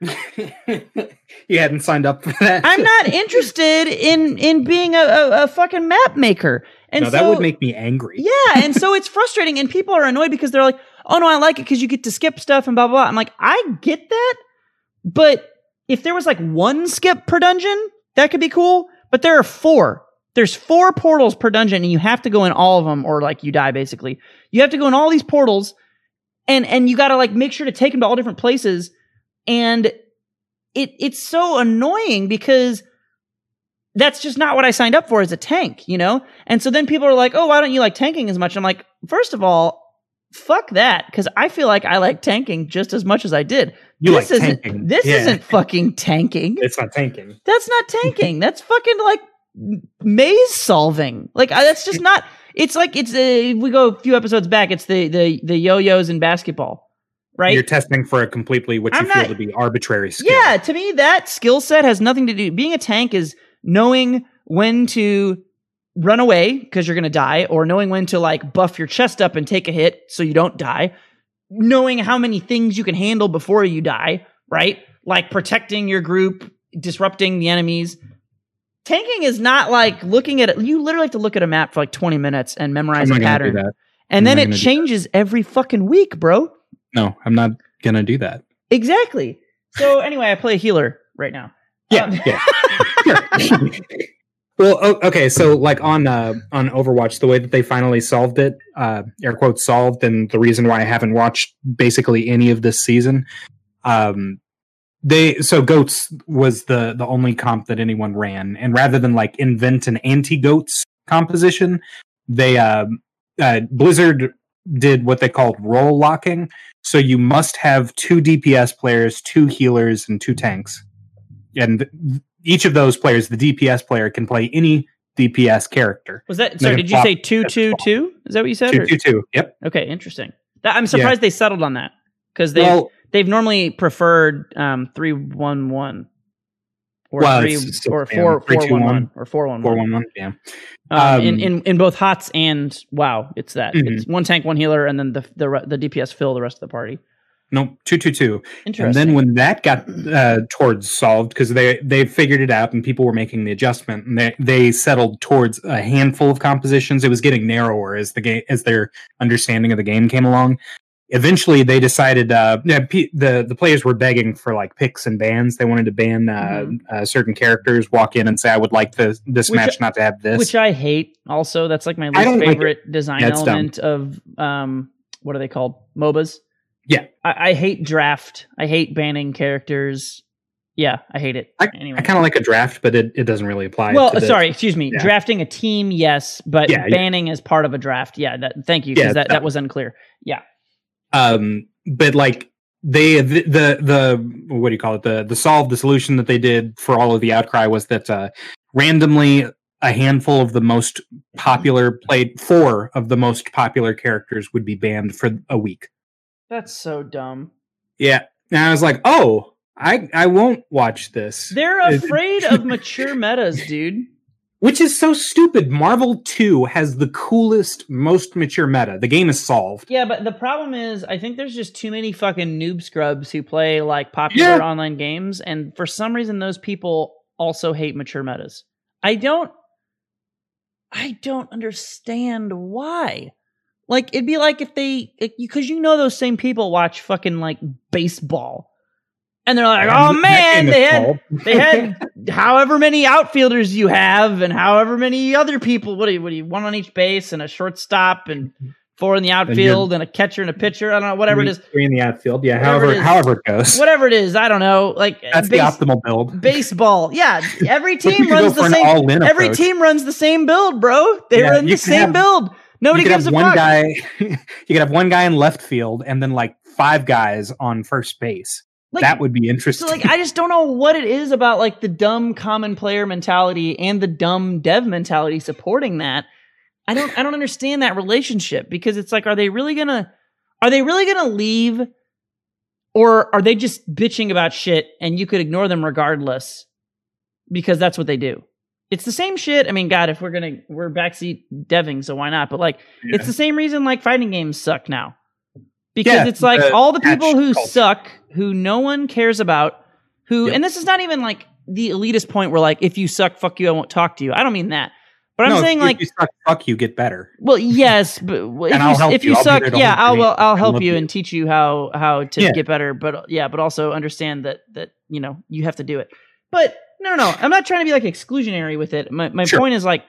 You hadn't signed up for that. I'm not interested in in being a, a, a fucking map maker. And no, that would make me angry. Yeah, and so it's frustrating, and people are annoyed because they're like, "Oh no, I like it because you get to skip stuff and blah blah." blah. I'm like, I get that, but if there was like one skip per dungeon, that could be cool. But there are four. There's four portals per dungeon, and you have to go in all of them, or like you die. Basically, you have to go in all these portals, and and you got to like make sure to take them to all different places, and it it's so annoying because that's just not what I signed up for as a tank, you know? And so then people are like, oh, why don't you like tanking as much? I'm like, first of all, fuck that, because I feel like I like tanking just as much as I did. You this like isn't, tanking. This Yeah. isn't fucking tanking. It's not tanking. That's not tanking. that's fucking like maze solving. Like I- that's just not. It's like it's uh, we go a few episodes back. It's the the the yo-yos in basketball, right? You're testing for a completely what you I'm feel not- to be arbitrary skill. Yeah, to me, that skill set has nothing to do. Being a tank is knowing when to run away because you're going to die, or knowing when to like buff your chest up and take a hit so you don't die, knowing how many things you can handle before you die, right? Like protecting your group, disrupting the enemies. Tanking is not like looking at it. You literally have to look at a map for like 20 minutes and memorize a not gonna do pattern. And I'm then it gonna do that. changes every fucking week, bro. No, I'm not gonna do that. Exactly. So anyway, I play a healer right now. Yeah, Um, yeah. Well, okay, so like on uh, on Overwatch, the way that they finally solved it, uh, air quotes solved, and the reason why I haven't watched basically any of this season, um, they so goats was the the only comp that anyone ran, and rather than like invent an anti goats composition, they uh, uh, Blizzard did what they called role locking. So you must have two DPS players, two healers, and two tanks and each of those players, the DPS player, can play any DPS character. Was that sorry? Did you say two two two? Is that what you said? Two, or- two, two. Yep. Okay, interesting. That, I'm surprised they settled on that because they well, they've normally preferred um three one one or Well, three or yeah, four three, four two, one one. one or four one four one. one. Yeah. Um, in, Um, in in both hots and wow, it's that. Mhm. It's one tank, one healer, and then the the the DPS fill the rest of the party. No, two, two, two. Interesting. And then when that got uh, towards solved, because they they figured it out and people were making the adjustment, and they they settled towards a handful of compositions. It was getting narrower as the game as their understanding of the game came along. Eventually, they decided uh, the the players were begging for like picks and bans. They wanted to ban uh, Mhm. uh, certain characters, walk in and say, "I would like this this Which- match not to have this." which I hate. Also, that's like my I least like favorite design That's dumb. element of um what are they called? MOBAs. Yeah. I, I hate draft. I hate banning characters. Yeah, I hate it. anyway. I kind of like a draft, but it, it doesn't really apply. well, the- sorry, excuse me. Yeah. Drafting a team, yes, but Yeah, yeah. banning as part of a draft, yeah. That, thank you, because Yeah, that, that- that was unclear. Yeah, um but like they the, the the what do you call it the the solve the solution that they did for all of the outcry was that uh randomly a handful of the most popular played four of the most popular characters would be banned for a week that's so dumb. yeah and i was like oh i i won't watch this They're afraid of mature metas, dude. which is so stupid marvel 2 has the coolest most mature meta the game is solved Yeah, but the problem is, I think there's just too many fucking noob scrubs who play like popular Yeah. online games, and for some reason, those people also hate mature metas. I don't, I don't understand why. Like, it'd be like if they, because you know those same people watch fucking like baseball, and they're like, oh man, they had they had however many outfielders you have and however many other people. What do you what do you one on each base and a shortstop and four in the outfield and a catcher and a pitcher. I don't know whatever it is. three in the outfield. Yeah Whatever however it is. however it goes. Whatever it is i don't know. Like That's base- the optimal build. baseball. Yeah every team runs the same every approach? team runs the same build bro. They Yeah, run the same have- build nobody you could gives have a one fuck guy. you could have one guy in left field and then like five guys on first base. Like, that would be So interesting. like I just don't know what it is about like the dumb common player mentality and the dumb dev mentality supporting that. I don't I don't understand that relationship because it's like are they really going to are they really going to leave or are they just bitching about shit and you could ignore them regardless because that's what they do. It's the same shit. I mean god if we're going to we're backseat deving so why not? But like it's the same reason like fighting games suck now. Because Yeah, it's like all the people who culture. suck, who no one cares about, who, Yep. and this is not even like the elitist point where like, if you suck, fuck you, I won't talk to you. I don't mean that. But I'm saying if like, you suck, fuck you, get better. well, yes, but if you, if you. you suck, yeah, I'll well. I'll help you you. and teach you how how to Yeah. get better. But yeah, but also understand that that you know you have to do it. But no, no, no, I'm not trying to be like exclusionary with it. My my Sure. point is like,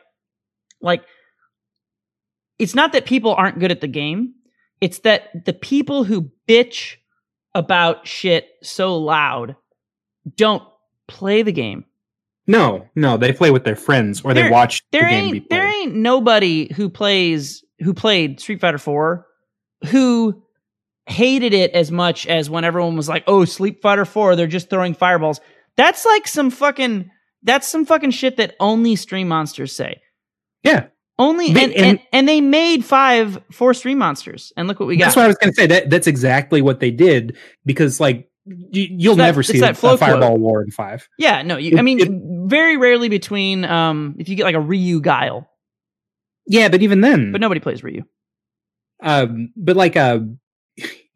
like, it's not that people aren't good at the game. It's that the people who bitch about shit so loud don't play the game. No, no, they play with their friends or There- they watch the there game be ain't there ain't nobody who plays who played Street Fighter 4 who hated it as much as when everyone was like, "Oh, Street Fighter 4, they're just throwing fireballs." That's like some fucking that's some fucking shit that only stream monsters say. Yeah, Only They- and, and, and- and they made 5 four stream monsters and look what we got. that's what I was going to say. That that's exactly what they did because like you, you'll that- never see that flow a fireball quote. war in five. yeah, no, you, I It- mean very rarely between um if you get like a Ryu Guile, Yeah, but even then, but nobody plays Ryu. um, but like uh,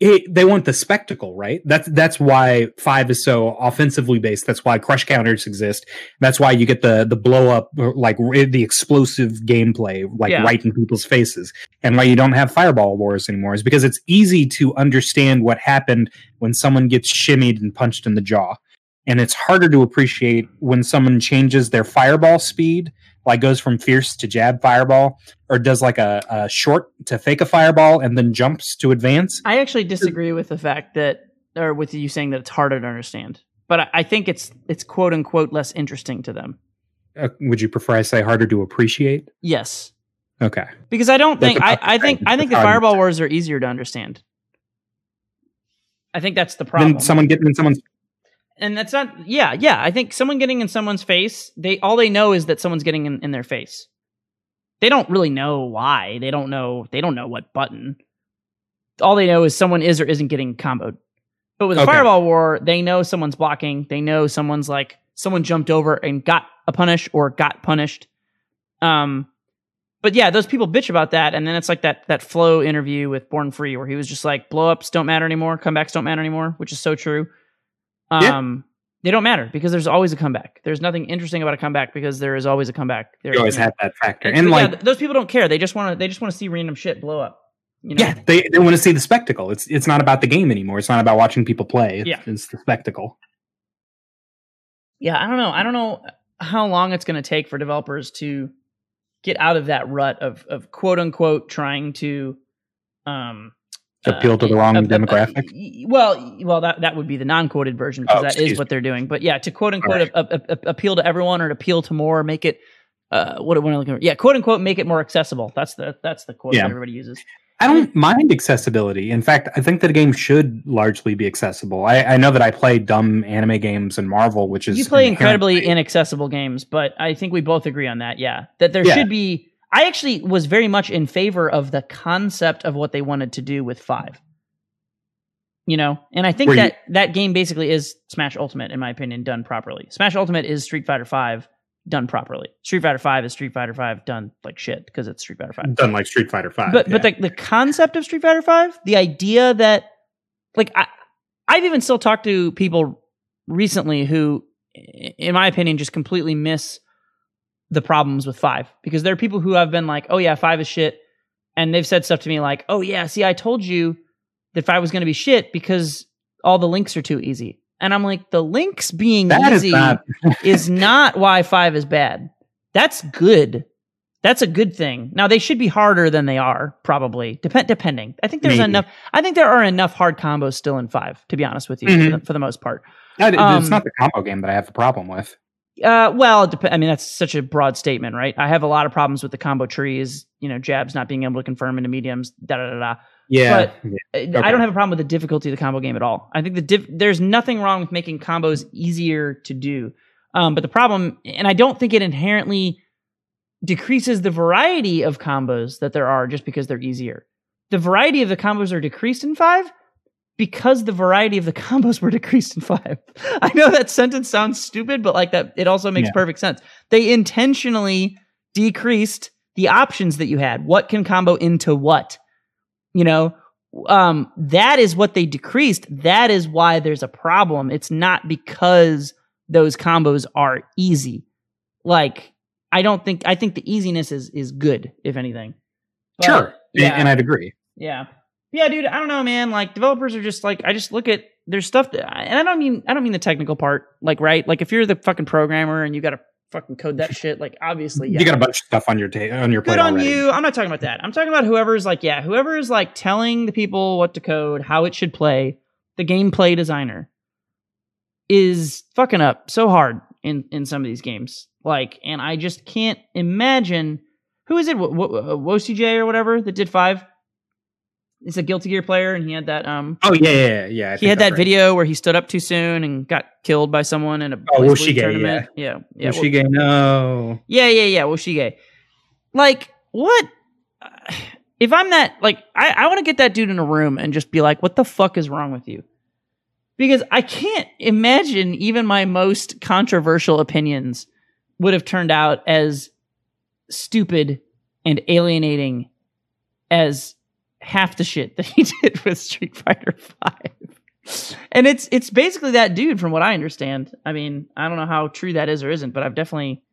it, they want the spectacle, right? That's that's why five is so offensively based. That's why crush counters exist. That's why you get the the blow up, uh, like the explosive gameplay, like Yeah. right in people's faces, and why you don't have fireball wars anymore is because it's easy to understand what happened when someone gets shimmied and punched in the jaw. And it's harder to appreciate when someone changes their fireball speed, like goes from fierce to jab fireball, or does like a, a short to fake a fireball and then jumps to advance. I actually disagree with the fact that, or with you saying that it's harder to understand. But I, I think it's it's quote unquote less interesting to them. Uh, would you prefer I say harder to appreciate? Yes, Okay. because I don't That's think I, I think. I think the That's how I fireball wars are easier to understand. I think that's the problem. Then someone getting in someone's and that's not yeah yeah i think someone getting in someone's face they all they know is that someone's getting in, in their face. They don't really know why. They don't know they don't know what button. All they know is someone is or isn't getting comboed. But with a Okay. fireball war they know someone's blocking. They know someone's like someone jumped over and got a punish or got punished. Um but yeah those people bitch about that and then it's like that that flow interview with born free where he was just like blow ups don't matter anymore. Comebacks don't matter anymore which is so true Yeah. um they don't matter because there's always a comeback there's nothing interesting about a comeback because there is always a comeback there you always you know. have that factor. And, And like yeah, those people don't care they just want to they just want to see random shit blow up you know yeah, they, they want to see the spectacle. It's it's not about the game anymore. It's not about watching people play. It's, Yeah. it's the spectacle. yeah i don't know i don't know how long it's going to take for developers to get out of that rut of of quote unquote trying to um Appeal to the uh, wrong uh, uh, demographic? y- well, well, that that would be the non-quoted version because Oh, that is what they're doing. But yeah, to quote unquote Alright. a, a, a- appeal to everyone or to appeal to more, make it uh, what am I looking for? Yeah, quote unquote, make it more accessible. That's the that's the quote Yeah. that everybody uses. I don't mind accessibility. In fact, I think that a game should largely be accessible. I, I know that I play dumb anime games and Marvel, which is You play incredibly inaccessible games, but I think we both agree on that. Yeah, that there Yeah. should be. I actually was very much in favor of the concept of what they wanted to do with five. You know, and I think Were you- that that game basically is Smash Ultimate, in my opinion, done properly. Smash Ultimate is Street Fighter Five done properly. Street Fighter Five is Street Fighter Five done like shit because it's Street Fighter Five. done like Street Fighter Five. But but the the concept of Street Fighter Five, the idea that like I I've even still talked to people recently who, in my opinion, just completely miss the problems with five because there are people who have been like, oh yeah, five is shit, and they've said stuff to me like, oh yeah, see, I told you that five was going to be shit because all the links are too easy, and I'm like, the links being that is easy not is not why five is bad. That's good. That's a good thing. Now they should be harder than they are, probably. Depend depending. I think there's Maybe. enough. I think there are enough hard combos still in five. To be honest with you, Mhm. for, the, for the most part. um, it's not the combo game that I have a problem with. Uh, well, it dep- I mean that's such a broad statement, right? I have a lot of problems with the combo trees. You know, jabs not being able to confirm into mediums. Da da da da. Yeah, but- yeah. I don't have a problem with the difficulty of the combo game at all. I think the diff- there's nothing wrong with making combos easier to do. Um, but the problem, and I don't think it inherently decreases the variety of combos that there are just because they're easier. The variety of the combos are decreased in five because the variety of the combos were decreased in five. I know that sentence sounds stupid, but like that, it also makes Yeah. perfect sense. They intentionally decreased the options that you had. What can combo into what? You know, um, that is what they decreased. That is why there's a problem. It's not because those combos are easy. Like I don't think I think the easiness is is good, if anything. But, sure, yeah, and I'd agree. Yeah, yeah, dude. I don't know, man. Like developers are just like I just look at there's stuff that, and I don't mean I don't mean the technical part. Like right, like if you're the fucking programmer and you got to fucking code that shit, like obviously, yeah. you got a bunch of stuff on your ta- on your plate. good on already. you. I'm not talking about that. I'm talking about whoever's like, yeah, whoever is like telling the people what to code, how it should play. The gameplay designer is fucking up so hard in in some of these games. Like, and I just can't imagine who is it, Woshige or whatever that did five. It's a Guilty Gear player, and he had that. Um. Oh yeah, yeah, yeah. he had that right. video where he stood up too soon and got killed by someone in a oh Woshige, tournament. Yeah, yeah. yeah Woshige, no. Yeah, yeah, yeah. Woshige. Like what? If I'm that, like, I, I want to get that dude in a room and just be like, "What the fuck is wrong with you?" Because I can't imagine even my most controversial opinions would have turned out as stupid and alienating as half the shit that he did with Street Fighter Five. And it's it's basically that dude, from what I understand. I mean, I don't know how true that is or isn't, but I've definitely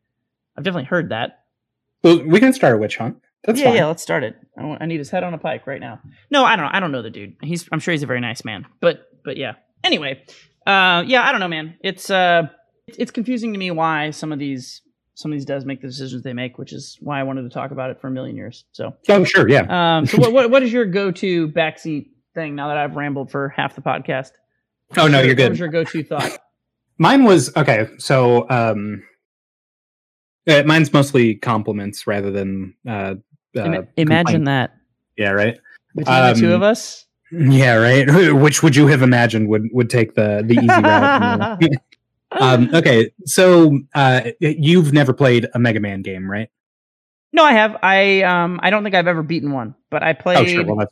I've definitely heard that. Well, we can start a witch hunt. That's yeah, fine. yeah. Let's start it. I, want, I need his head on a pike right now. No, I don't. Know. I don't know the dude. He's. I'm sure he's a very nice man. But but yeah. Anyway, uh, yeah. I don't know, man. It's uh, it's confusing to me why some of these some of these devs make the decisions they make, which is why I wanted to talk about it for a million years. So, oh, sure, yeah. Um, so, what, what, what is your go to backseat thing now that I've rambled for half the podcast? Oh no, you're good. What was your go to thought? Mine was okay. So, um, uh, mine's mostly compliments rather than. Uh, uh, imagine that. Yeah, right. Between um, the two of um, us. Yeah, right. Which would you have imagined would would take the the easy route? Um, okay, so uh, you've never played a Mega Man game, right? No, I have. I um, I don't think I've ever beaten one, but I played. Oh, sure. well,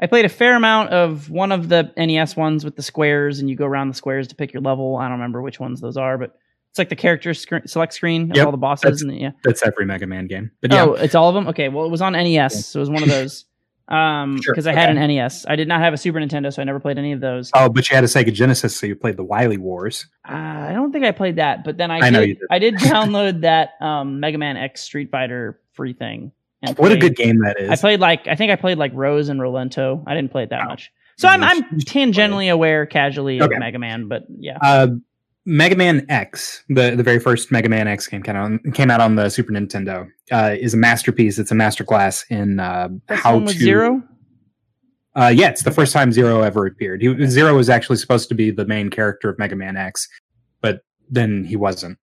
I played a fair amount of one of the NES ones with the squares, and you go around the squares to pick your level. I don't remember which ones those are, but it's like the character select screen of yep, all the bosses. That's, and yeah, that's every Mega Man game. But yeah. Oh, it's all of them. Okay, well, it was on NES, yeah. so it was one of those. Um, because sure. I had an NES. I did not have a Super Nintendo, so I never played any of those. Oh, but you had a Sega Genesis, so you played the Wily Wars. Uh, I don't think I played that, but then I, I did, did. I did download that um, Mega Man X Street Fighter free thing. what played, a good game that is! I played like I think I played like Rose and Rolento. I didn't play it that oh. much, so I'm I'm tangentially aware casually okay. of Mega Man, but yeah. Uh, Mega Man X, the, the very first Mega Man X game came out on, came out on the Super Nintendo, uh, is a masterpiece. It's a masterclass in uh, how to Zero. Uh, yeah, it's the first time Zero ever appeared. He, Zero was actually supposed to be the main character of Mega Man X, but then he wasn't.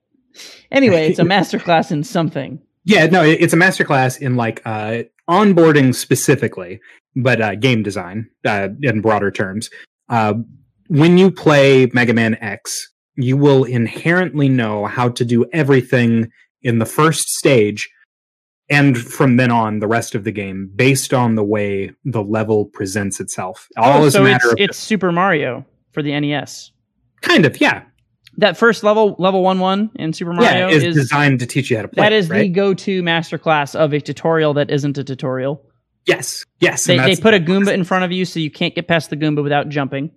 anyway, it's a masterclass in something. Yeah, no, it's a masterclass in like uh, onboarding specifically, but uh, game design uh, in broader terms. Uh, when you play Mega Man X, you will inherently know how to do everything in the first stage and from then on the rest of the game based on the way the level presents itself. All oh, so it's, it's Super Mario for the NES. Kind of, yeah. That first level, level one one in Super Mario, yeah, is, is designed to teach you how to play. That is right? the go-to masterclass of a tutorial that isn't a tutorial. Yes, yes. They, they put a Goomba in front of you, so you can't get past the Goomba without jumping.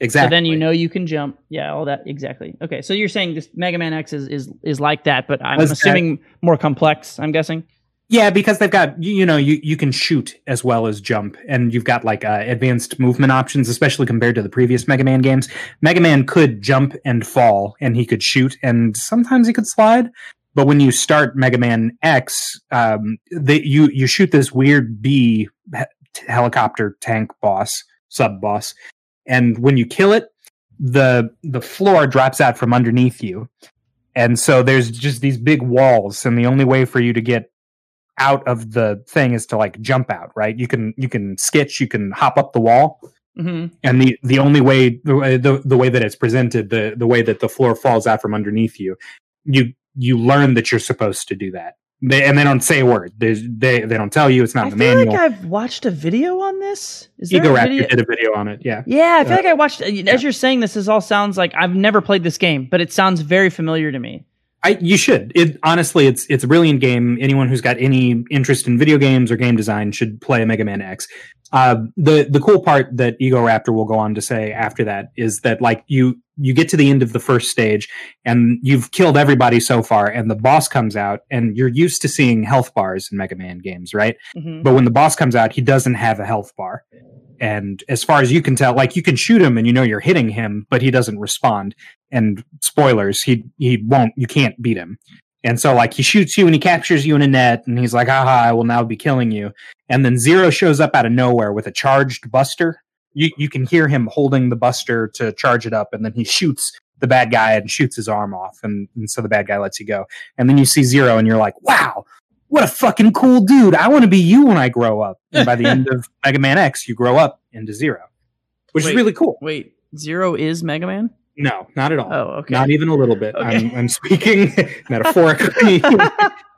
Exactly. So then you know you can jump. Yeah, all that exactly. Okay, so you're saying this Mega Man X is is, is like that, but I'm assuming that, more complex. I'm guessing. Yeah, because they've got you, you know you you can shoot as well as jump, and you've got like uh, advanced movement options, especially compared to the previous Mega Man games. Mega Man could jump and fall, and he could shoot, and sometimes he could slide. But when you start Mega Man X, um, they, you you shoot this weird bee helicopter tank boss sub boss and when you kill it, the the floor drops out from underneath you, and so there's just these big walls, and the only way for you to get out of the thing is to like jump out. Right? You can you can skitch, you can hop up the wall. Mm-hmm. And the, the only way the, the the way that it's presented, the the way that the floor falls out from underneath you, you you learn that you're supposed to do that. They, and they don't say a word. They, they they don't tell you. It's not I in the feel manual. Like I've watched a video on this. Is Ego Rap video? did a video on it. Yeah. Yeah, I feel uh, like I watched. As yeah. you're saying this, this all sounds like I've never played this game, but it sounds very familiar to me. I you should. It honestly, it's it's a brilliant game. Anyone who's got any interest in video games or game design should play a Mega Man X. Uh, the the cool part that Egoraptor will go on to say after that is that like you you get to the end of the first stage and you've killed everybody so far, and the boss comes out, and you're used to seeing health bars in Mega Man games, right? Mhm. But when the boss comes out, he doesn't have a health bar. And as far as you can tell, like you can shoot him and you know you're hitting him, but he doesn't respond. And spoilers, he he won't you can't beat him. And so like he shoots you and he captures you in a net and he's like, haha, I will now be killing you. And then Zero shows up out of nowhere with a charged buster. You you can hear him holding the buster to charge it up, and then he shoots the bad guy and shoots his arm off, and, and so the bad guy lets you go. And then you see Zero and you're like, wow, what a fucking cool dude. I want to be you when I grow up. And by the end of Mega Man X, you grow up into Zero. Which Wait. is really cool. Wait, Zero is Mega Man? No, not at all. Oh, okay. Not even a little bit. Okay. I'm, I'm speaking metaphorically.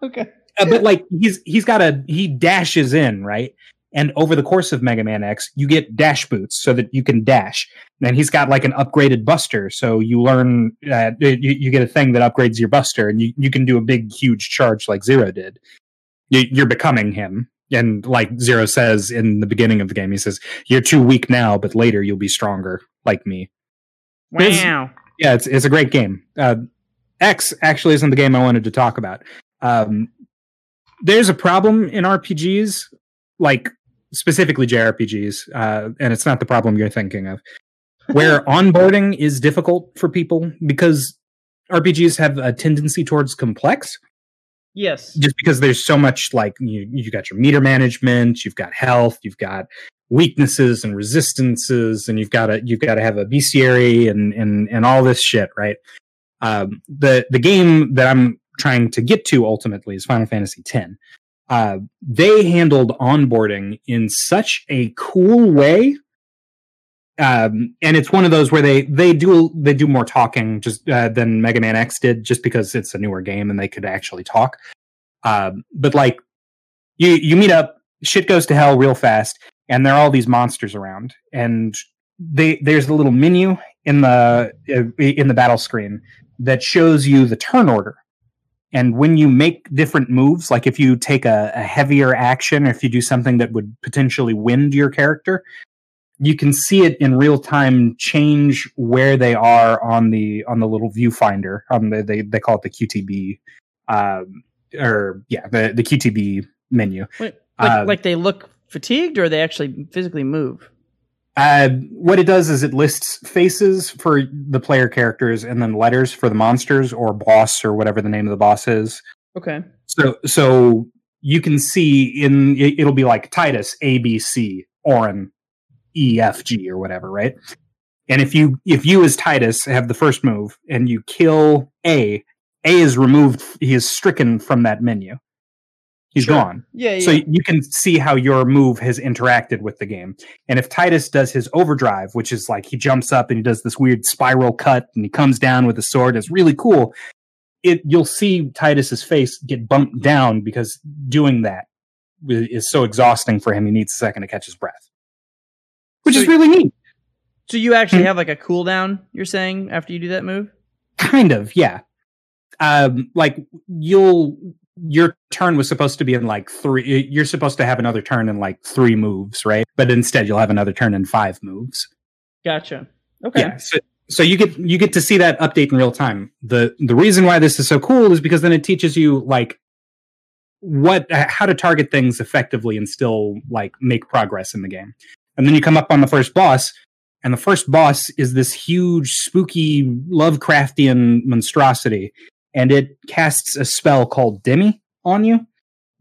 okay. Uh, but like he's he's got a he dashes in right and over the course of mega man x you get dash boots so that you can dash and he's got like an upgraded buster so you learn uh, you, you get a thing that upgrades your buster and you, you can do a big huge charge like zero did you, you're becoming him and like zero says in the beginning of the game he says you're too weak now but later you'll be stronger like me Wow. yeah, it's it's a great game. Uh, X actually isn't the game I wanted to talk about. Um, there's a problem in RPGs, like specifically JRPGs, uh, and it's not the problem you're thinking of, where onboarding is difficult for people because RPGs have a tendency towards complex Yes. just because there's so much like you you got your meter management, you've got health, you've got weaknesses and resistances, and you've got to you've got to have a bestiary and and and all this shit, right? Um, the the game that I'm trying to get to ultimately is Final Fantasy X. Uh, they handled onboarding in such a cool way. Um, and it's one of those where they they do they do more talking just uh, than Mega Man X did, just because it's a newer game and they could actually talk. Um, but like you you meet up, shit goes to hell real fast, and there are all these monsters around, and they there's a little menu in the uh, in the battle screen that shows you the turn order. And when you make different moves, like if you take a, a heavier action, or if you do something that would potentially wind your character, you can see it in real time change where they are on the on the little viewfinder. On the they they call it the QTB, um, or yeah, the the QTB menu. Wait, like, Uh, like they look fatigued or they actually physically move? Uh, what it does is it lists faces for the player characters and then letters for the monsters or boss or whatever the name of the boss is. Okay. So so you can see in it, it'll be like Tidus A B C Auron E F G or whatever, right? And if you if you as Tidus have the first move and you kill A, A is removed. He is stricken from that menu. He's Sure. gone. Yeah, yeah. So you can see how your move has interacted with the game. And if Tidus does his overdrive, which is like he jumps up and he does this weird spiral cut and he comes down with a sword, it's really cool. It you'll see Tidus's face get bumped down because doing that is so exhausting for him. He needs a second to catch his breath, which So- is really neat. so you actually Hmm. have like a cooldown, you're saying, after you do that move? Kind of, yeah. Um, like you'll your turn was supposed to be in like three. You're supposed to have another turn in like three moves, right? But instead, you'll have another turn in five moves. Gotcha. Okay. Yeah. So, so you get you get to see that update in real time. the The reason why this is so cool is because then it teaches you like what uh, how to target things effectively and still like make progress in the game. And then you come up on the first boss, and the first boss is this huge, spooky Lovecraftian monstrosity, and it casts a spell called Demi on you.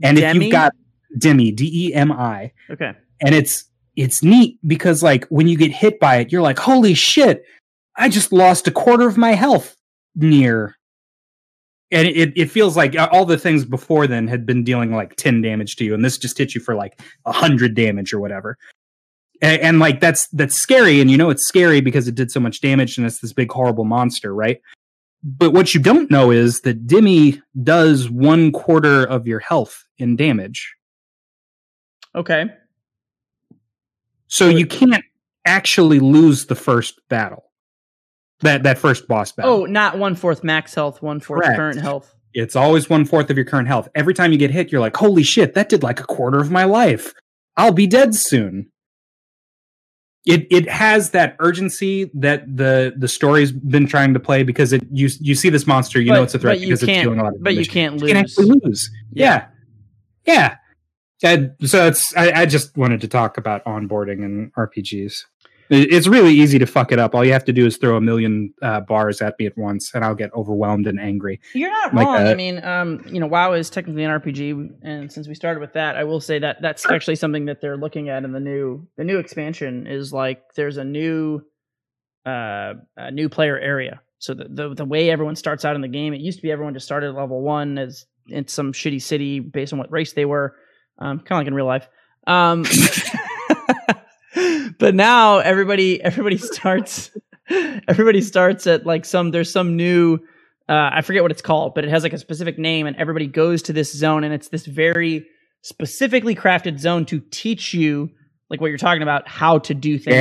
And if you've got Demi, D E M I, Okay. and it's it's neat because like when you get hit by it you're like holy shit i just lost a quarter of my health near. And it, it feels like uh, all the things before then had been dealing like 10 damage to you and this just hit you for like 100 damage or whatever. And, and like that's that's scary and you know it's scary because it did so much damage and it's this big horrible monster right but what you don't know is that Demi does one quarter of your health in damage Okay. So you can't actually lose the first battle. That that first boss battle. Oh, not one fourth max health, one fourth Correct. current health. It's always one fourth of your current health. Every time you get hit, you're like, holy shit, that did like a quarter of my life. I'll be dead soon. It it has that urgency that the the story's been trying to play because it you you see this monster, you But- know it's a threat you because it's doing a lot of but you can't You lose. can actually lose. Yeah. Yeah. And so it's I, I just wanted to talk about onboarding and RPGs. It- It's really easy to fuck it up. All you have to do is throw a million uh, bars at me at once, and I'll get overwhelmed and angry. You're not Like wrong. that. I mean, um, you know, WoW is technically an RPG, and since we started with that, I will say that that's actually something that they're looking at in the new the new expansion. Is like there's a new uh, a new player area. So the, the the way everyone starts out in the game, it used to be everyone just started at level one as in some shitty city based on what race they were, um, kind of like in real life. Um, but now everybody everybody starts everybody starts at like some there's some new uh, I forget what it's called, but it has like a specific name, and everybody goes to this zone, and it's this very specifically crafted zone to teach you like what you're talking about how to do things.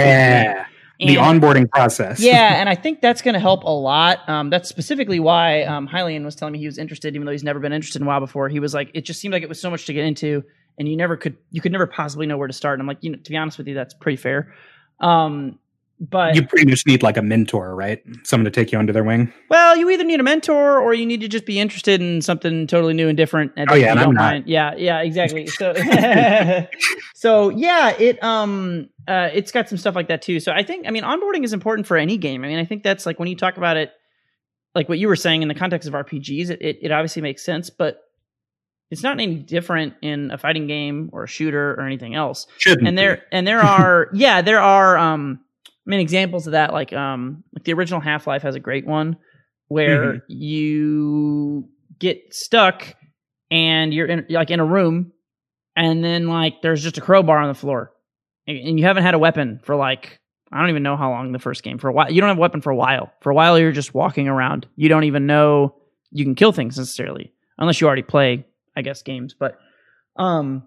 in the The onboarding process. yeah, and I think that's going to help a lot. Um, that's specifically why um, Hylian was telling me he was interested, even though he's never been interested in WoW before. He was like, it just seemed like it was so much to get into, and you never could, you could never possibly know where to start. And I'm like, you know, to be honest with you, that's pretty fair. Um, but you pretty much need like a mentor, right? Someone to take you under their wing. well, you either need a mentor or you need to just be interested in something totally new and different. And Oh, yeah, I'm not. mind- Yeah, yeah, exactly. So, so yeah, it um, uh, it's got some stuff like that too. So I think, I mean, onboarding is important for any game. I mean, I think that's like when you talk about it, like what you were saying in the context of RPGs, it it, it obviously makes sense, but it's not any different in a fighting game or a shooter or anything else Shouldn't and be. there and there are yeah there are um i mean examples of that like um like the original half-life has a great one where Mhm. you get stuck and you're in like in a room and then like there's just a crowbar on the floor and and you haven't had a weapon for like i don't even know how long the first game for a while you don't have a weapon for a while for a while you're just walking around you don't even know you can kill things necessarily unless you already play i guess games but um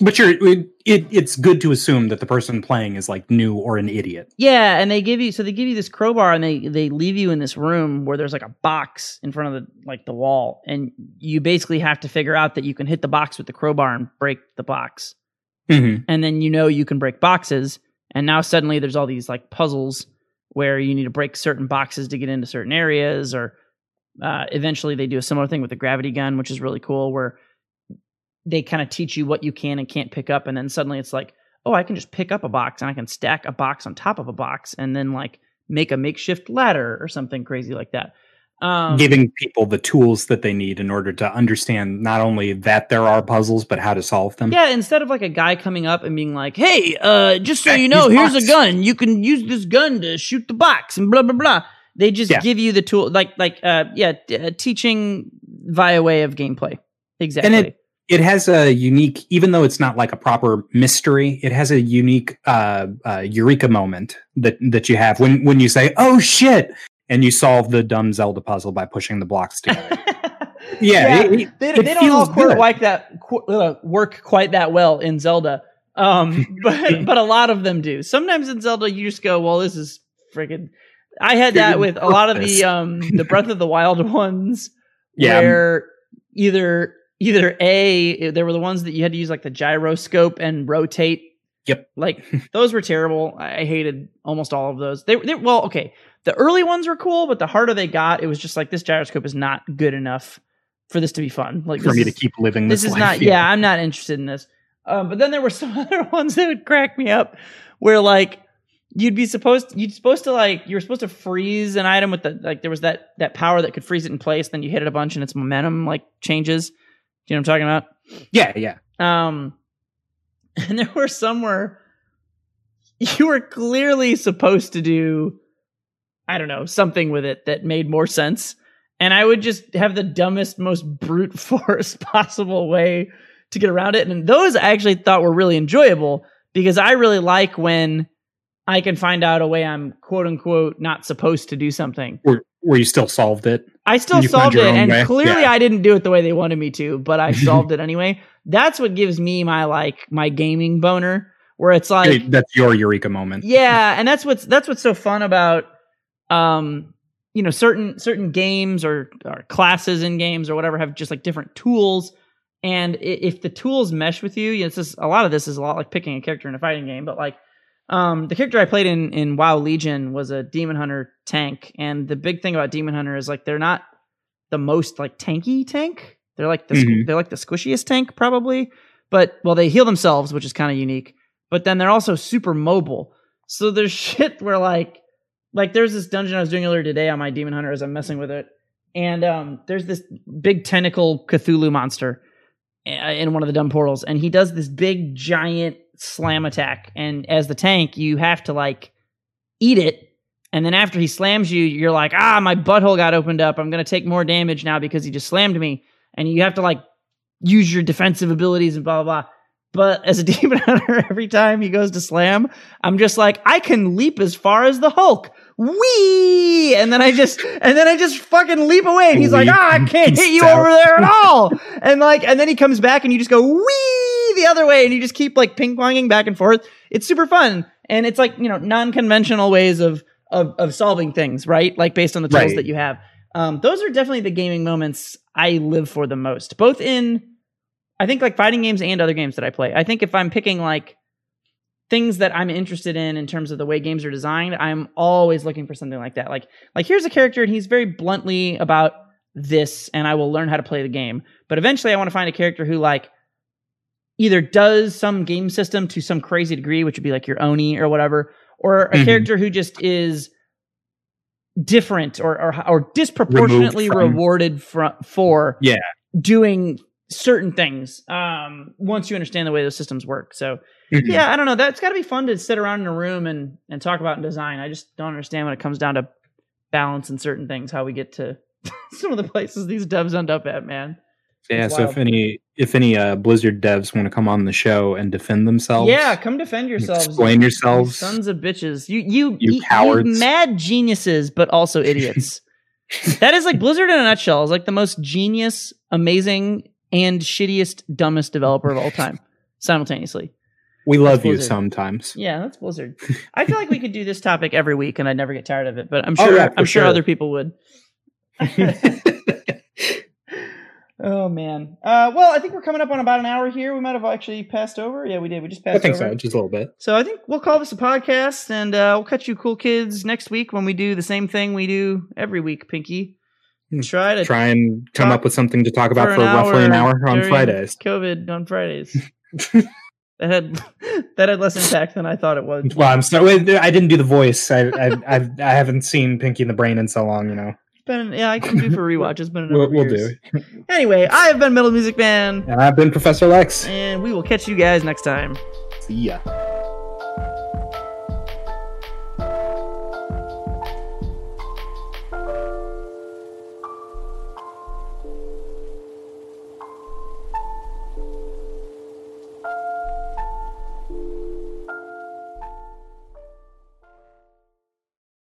But you're it, it, it's good to assume that the person playing is like new or an idiot. Yeah, and they give you so they give you this crowbar and they they leave you in this room where there's like a box in front of the like the wall and you basically have to figure out that you can hit the box with the crowbar and break the box. Mm-hmm. And then you know you can break boxes and now suddenly there's all these like puzzles where you need to break certain boxes to get into certain areas or uh, eventually they do a similar thing with the gravity gun which is really cool where they kind of teach you what you can and can't pick up and then suddenly it's like oh i can just pick up a box and i can stack a box on top of a box and then like make a makeshift ladder or something crazy like that. Um, Giving people the tools that they need in order to understand not only that there are puzzles, but how to solve them. yeah instead of like a guy coming up and being like hey uh just so you know here's a gun. You can use this gun to shoot the box and blah blah blah. They just Yeah. give you the tool like like uh yeah t- uh, teaching via way of gameplay. Exactly it has a unique even though it's not like a proper mystery it has a unique uh, uh eureka moment that that you have when when you say oh shit and you solve the dumb zelda puzzle by pushing the blocks together yeah, it- it- they, it they don't all quite like that qu- uh, work quite that well in Zelda. Um, but but a lot of them do. Sometimes in Zelda, you just go, "Well, this is freaking." I had that with a lot of the um the Breath of the Wild ones, Yeah. where either either a there were the ones that you had to use like the gyroscope and rotate. Yep. Like those were terrible. I hated almost all of those. They, they well, okay. The early ones were cool, but the harder they got, it was just like this gyroscope is not good enough for this to be fun. Like for me is, to keep living this, this is life. not. Yeah, I'm not interested in this. Um, but then there were some other ones that would crack me up, where like you'd be supposed you'd supposed to like you were supposed to freeze an item with the like there was that that power that could freeze it in place. Then you hit it a bunch and its momentum like changes. Do you know what I'm talking about? yeah yeah Um, and there were some where you were clearly supposed to do, I don't know, something with it that made more sense. And I would just have the dumbest, most brute force possible way to get around it. And those I actually thought were really enjoyable because I really like when I can find out a way I'm quote unquote not supposed to do something. where, where you still solved it I still solved it, and way? clearly Yeah. I didn't do it the way they wanted me to, but I solved it anyway. That's what gives me my like my gaming boner, where it's like, Hey, that's your eureka moment yeah, and that's what's that's what's so fun about, um, you know, certain certain games or, or classes in games or whatever have just like different tools, and if the tools mesh with you, you know, it's just a lot of this is a lot like picking a character in a fighting game, but like Um, the character I played in in WoW Legion was a demon hunter tank, and the big thing about demon hunter is like they're not the most like tanky tank. They're like the squ- Mhm. they're like the squishiest tank probably, but well they heal themselves, which is kind of unique. But then they're also super mobile. So there's shit where like like there's this dungeon I was doing earlier today on my demon hunter as I'm messing with it, and um there's this big tentacle Cthulhu monster uh, in one of the dumb portals, and he does this big giant slam attack. And as the tank, you have to like eat it, and then after he slams you, you're like, ah, my butthole got opened up. I'm gonna take more damage now because he just slammed me, and you have to like use your defensive abilities and blah blah blah. But as a demon hunter, every time he goes to slam, I'm just like, I can leap as far as the Hulk. Wee! And then I just, and then I just fucking leap away. And he's like, ah, I can't hit you over there at all. And like, and then he comes back and you just go wee the other way and you just keep like ping ponging back and forth. It's super fun. And it's like, you know, non conventional ways of, of, of solving things, right? Like based on the tools Right. that you have. Um, those are definitely the gaming moments I live for the most, both in, I think like fighting games and other games that I play. I think if I'm picking like things that I'm interested in in terms of the way games are designed, I'm always looking for something like that. Like like here's a character and he's very bluntly about this and I will learn how to play the game. But eventually I want to find a character who like either does some game system to some crazy degree, which would be like your Oni or whatever, or a Mhm. character who just is different or or, or disproportionately from- rewarded for, for Yeah. doing certain things um once you understand the way those systems work so Mhm. yeah i don't know that's got to be fun to sit around in a room and and talk about design i just don't understand when it comes down to balance and certain things how we get to some of the places these devs end up at man Yeah, so if any if any uh, Blizzard devs want to come on the show and defend themselves, yeah come defend yourselves explain you yourselves. sons of bitches you you You you, cowards. mad geniuses but also idiots that is like blizzard in a nutshell is like the most genius amazing and shittiest dumbest developer of all time simultaneously we love you sometimes. Yeah, that's Blizzard. I feel like we could do this topic every week, and I'd never get tired of it. But I'm Oh, sure I'm sure sure. other people would. oh man. Uh, well, I think we're coming up on about an hour here. We might have actually passed over. Yeah, we did. We just passed. Over. I think over. so, just a little bit. So I think we'll call this a podcast, and uh, we'll catch you cool kids next week when we do the same thing we do every week, Pinky. Hmm. Try to Try and come up with something to talk about for for, an roughly an hour on Fridays. COVID on Fridays. that had that had less impact than I thought it would. Well, I'm sorry. I didn't do the voice. I I I, I haven't seen Pinky and the Brain in so long. You know. Been, yeah, I can do for rewatch. It's been a number We'll, of we'll do. Anyway, I have been Metal Music Man, And I've been Professor Lex. and we will catch you guys next time. See ya.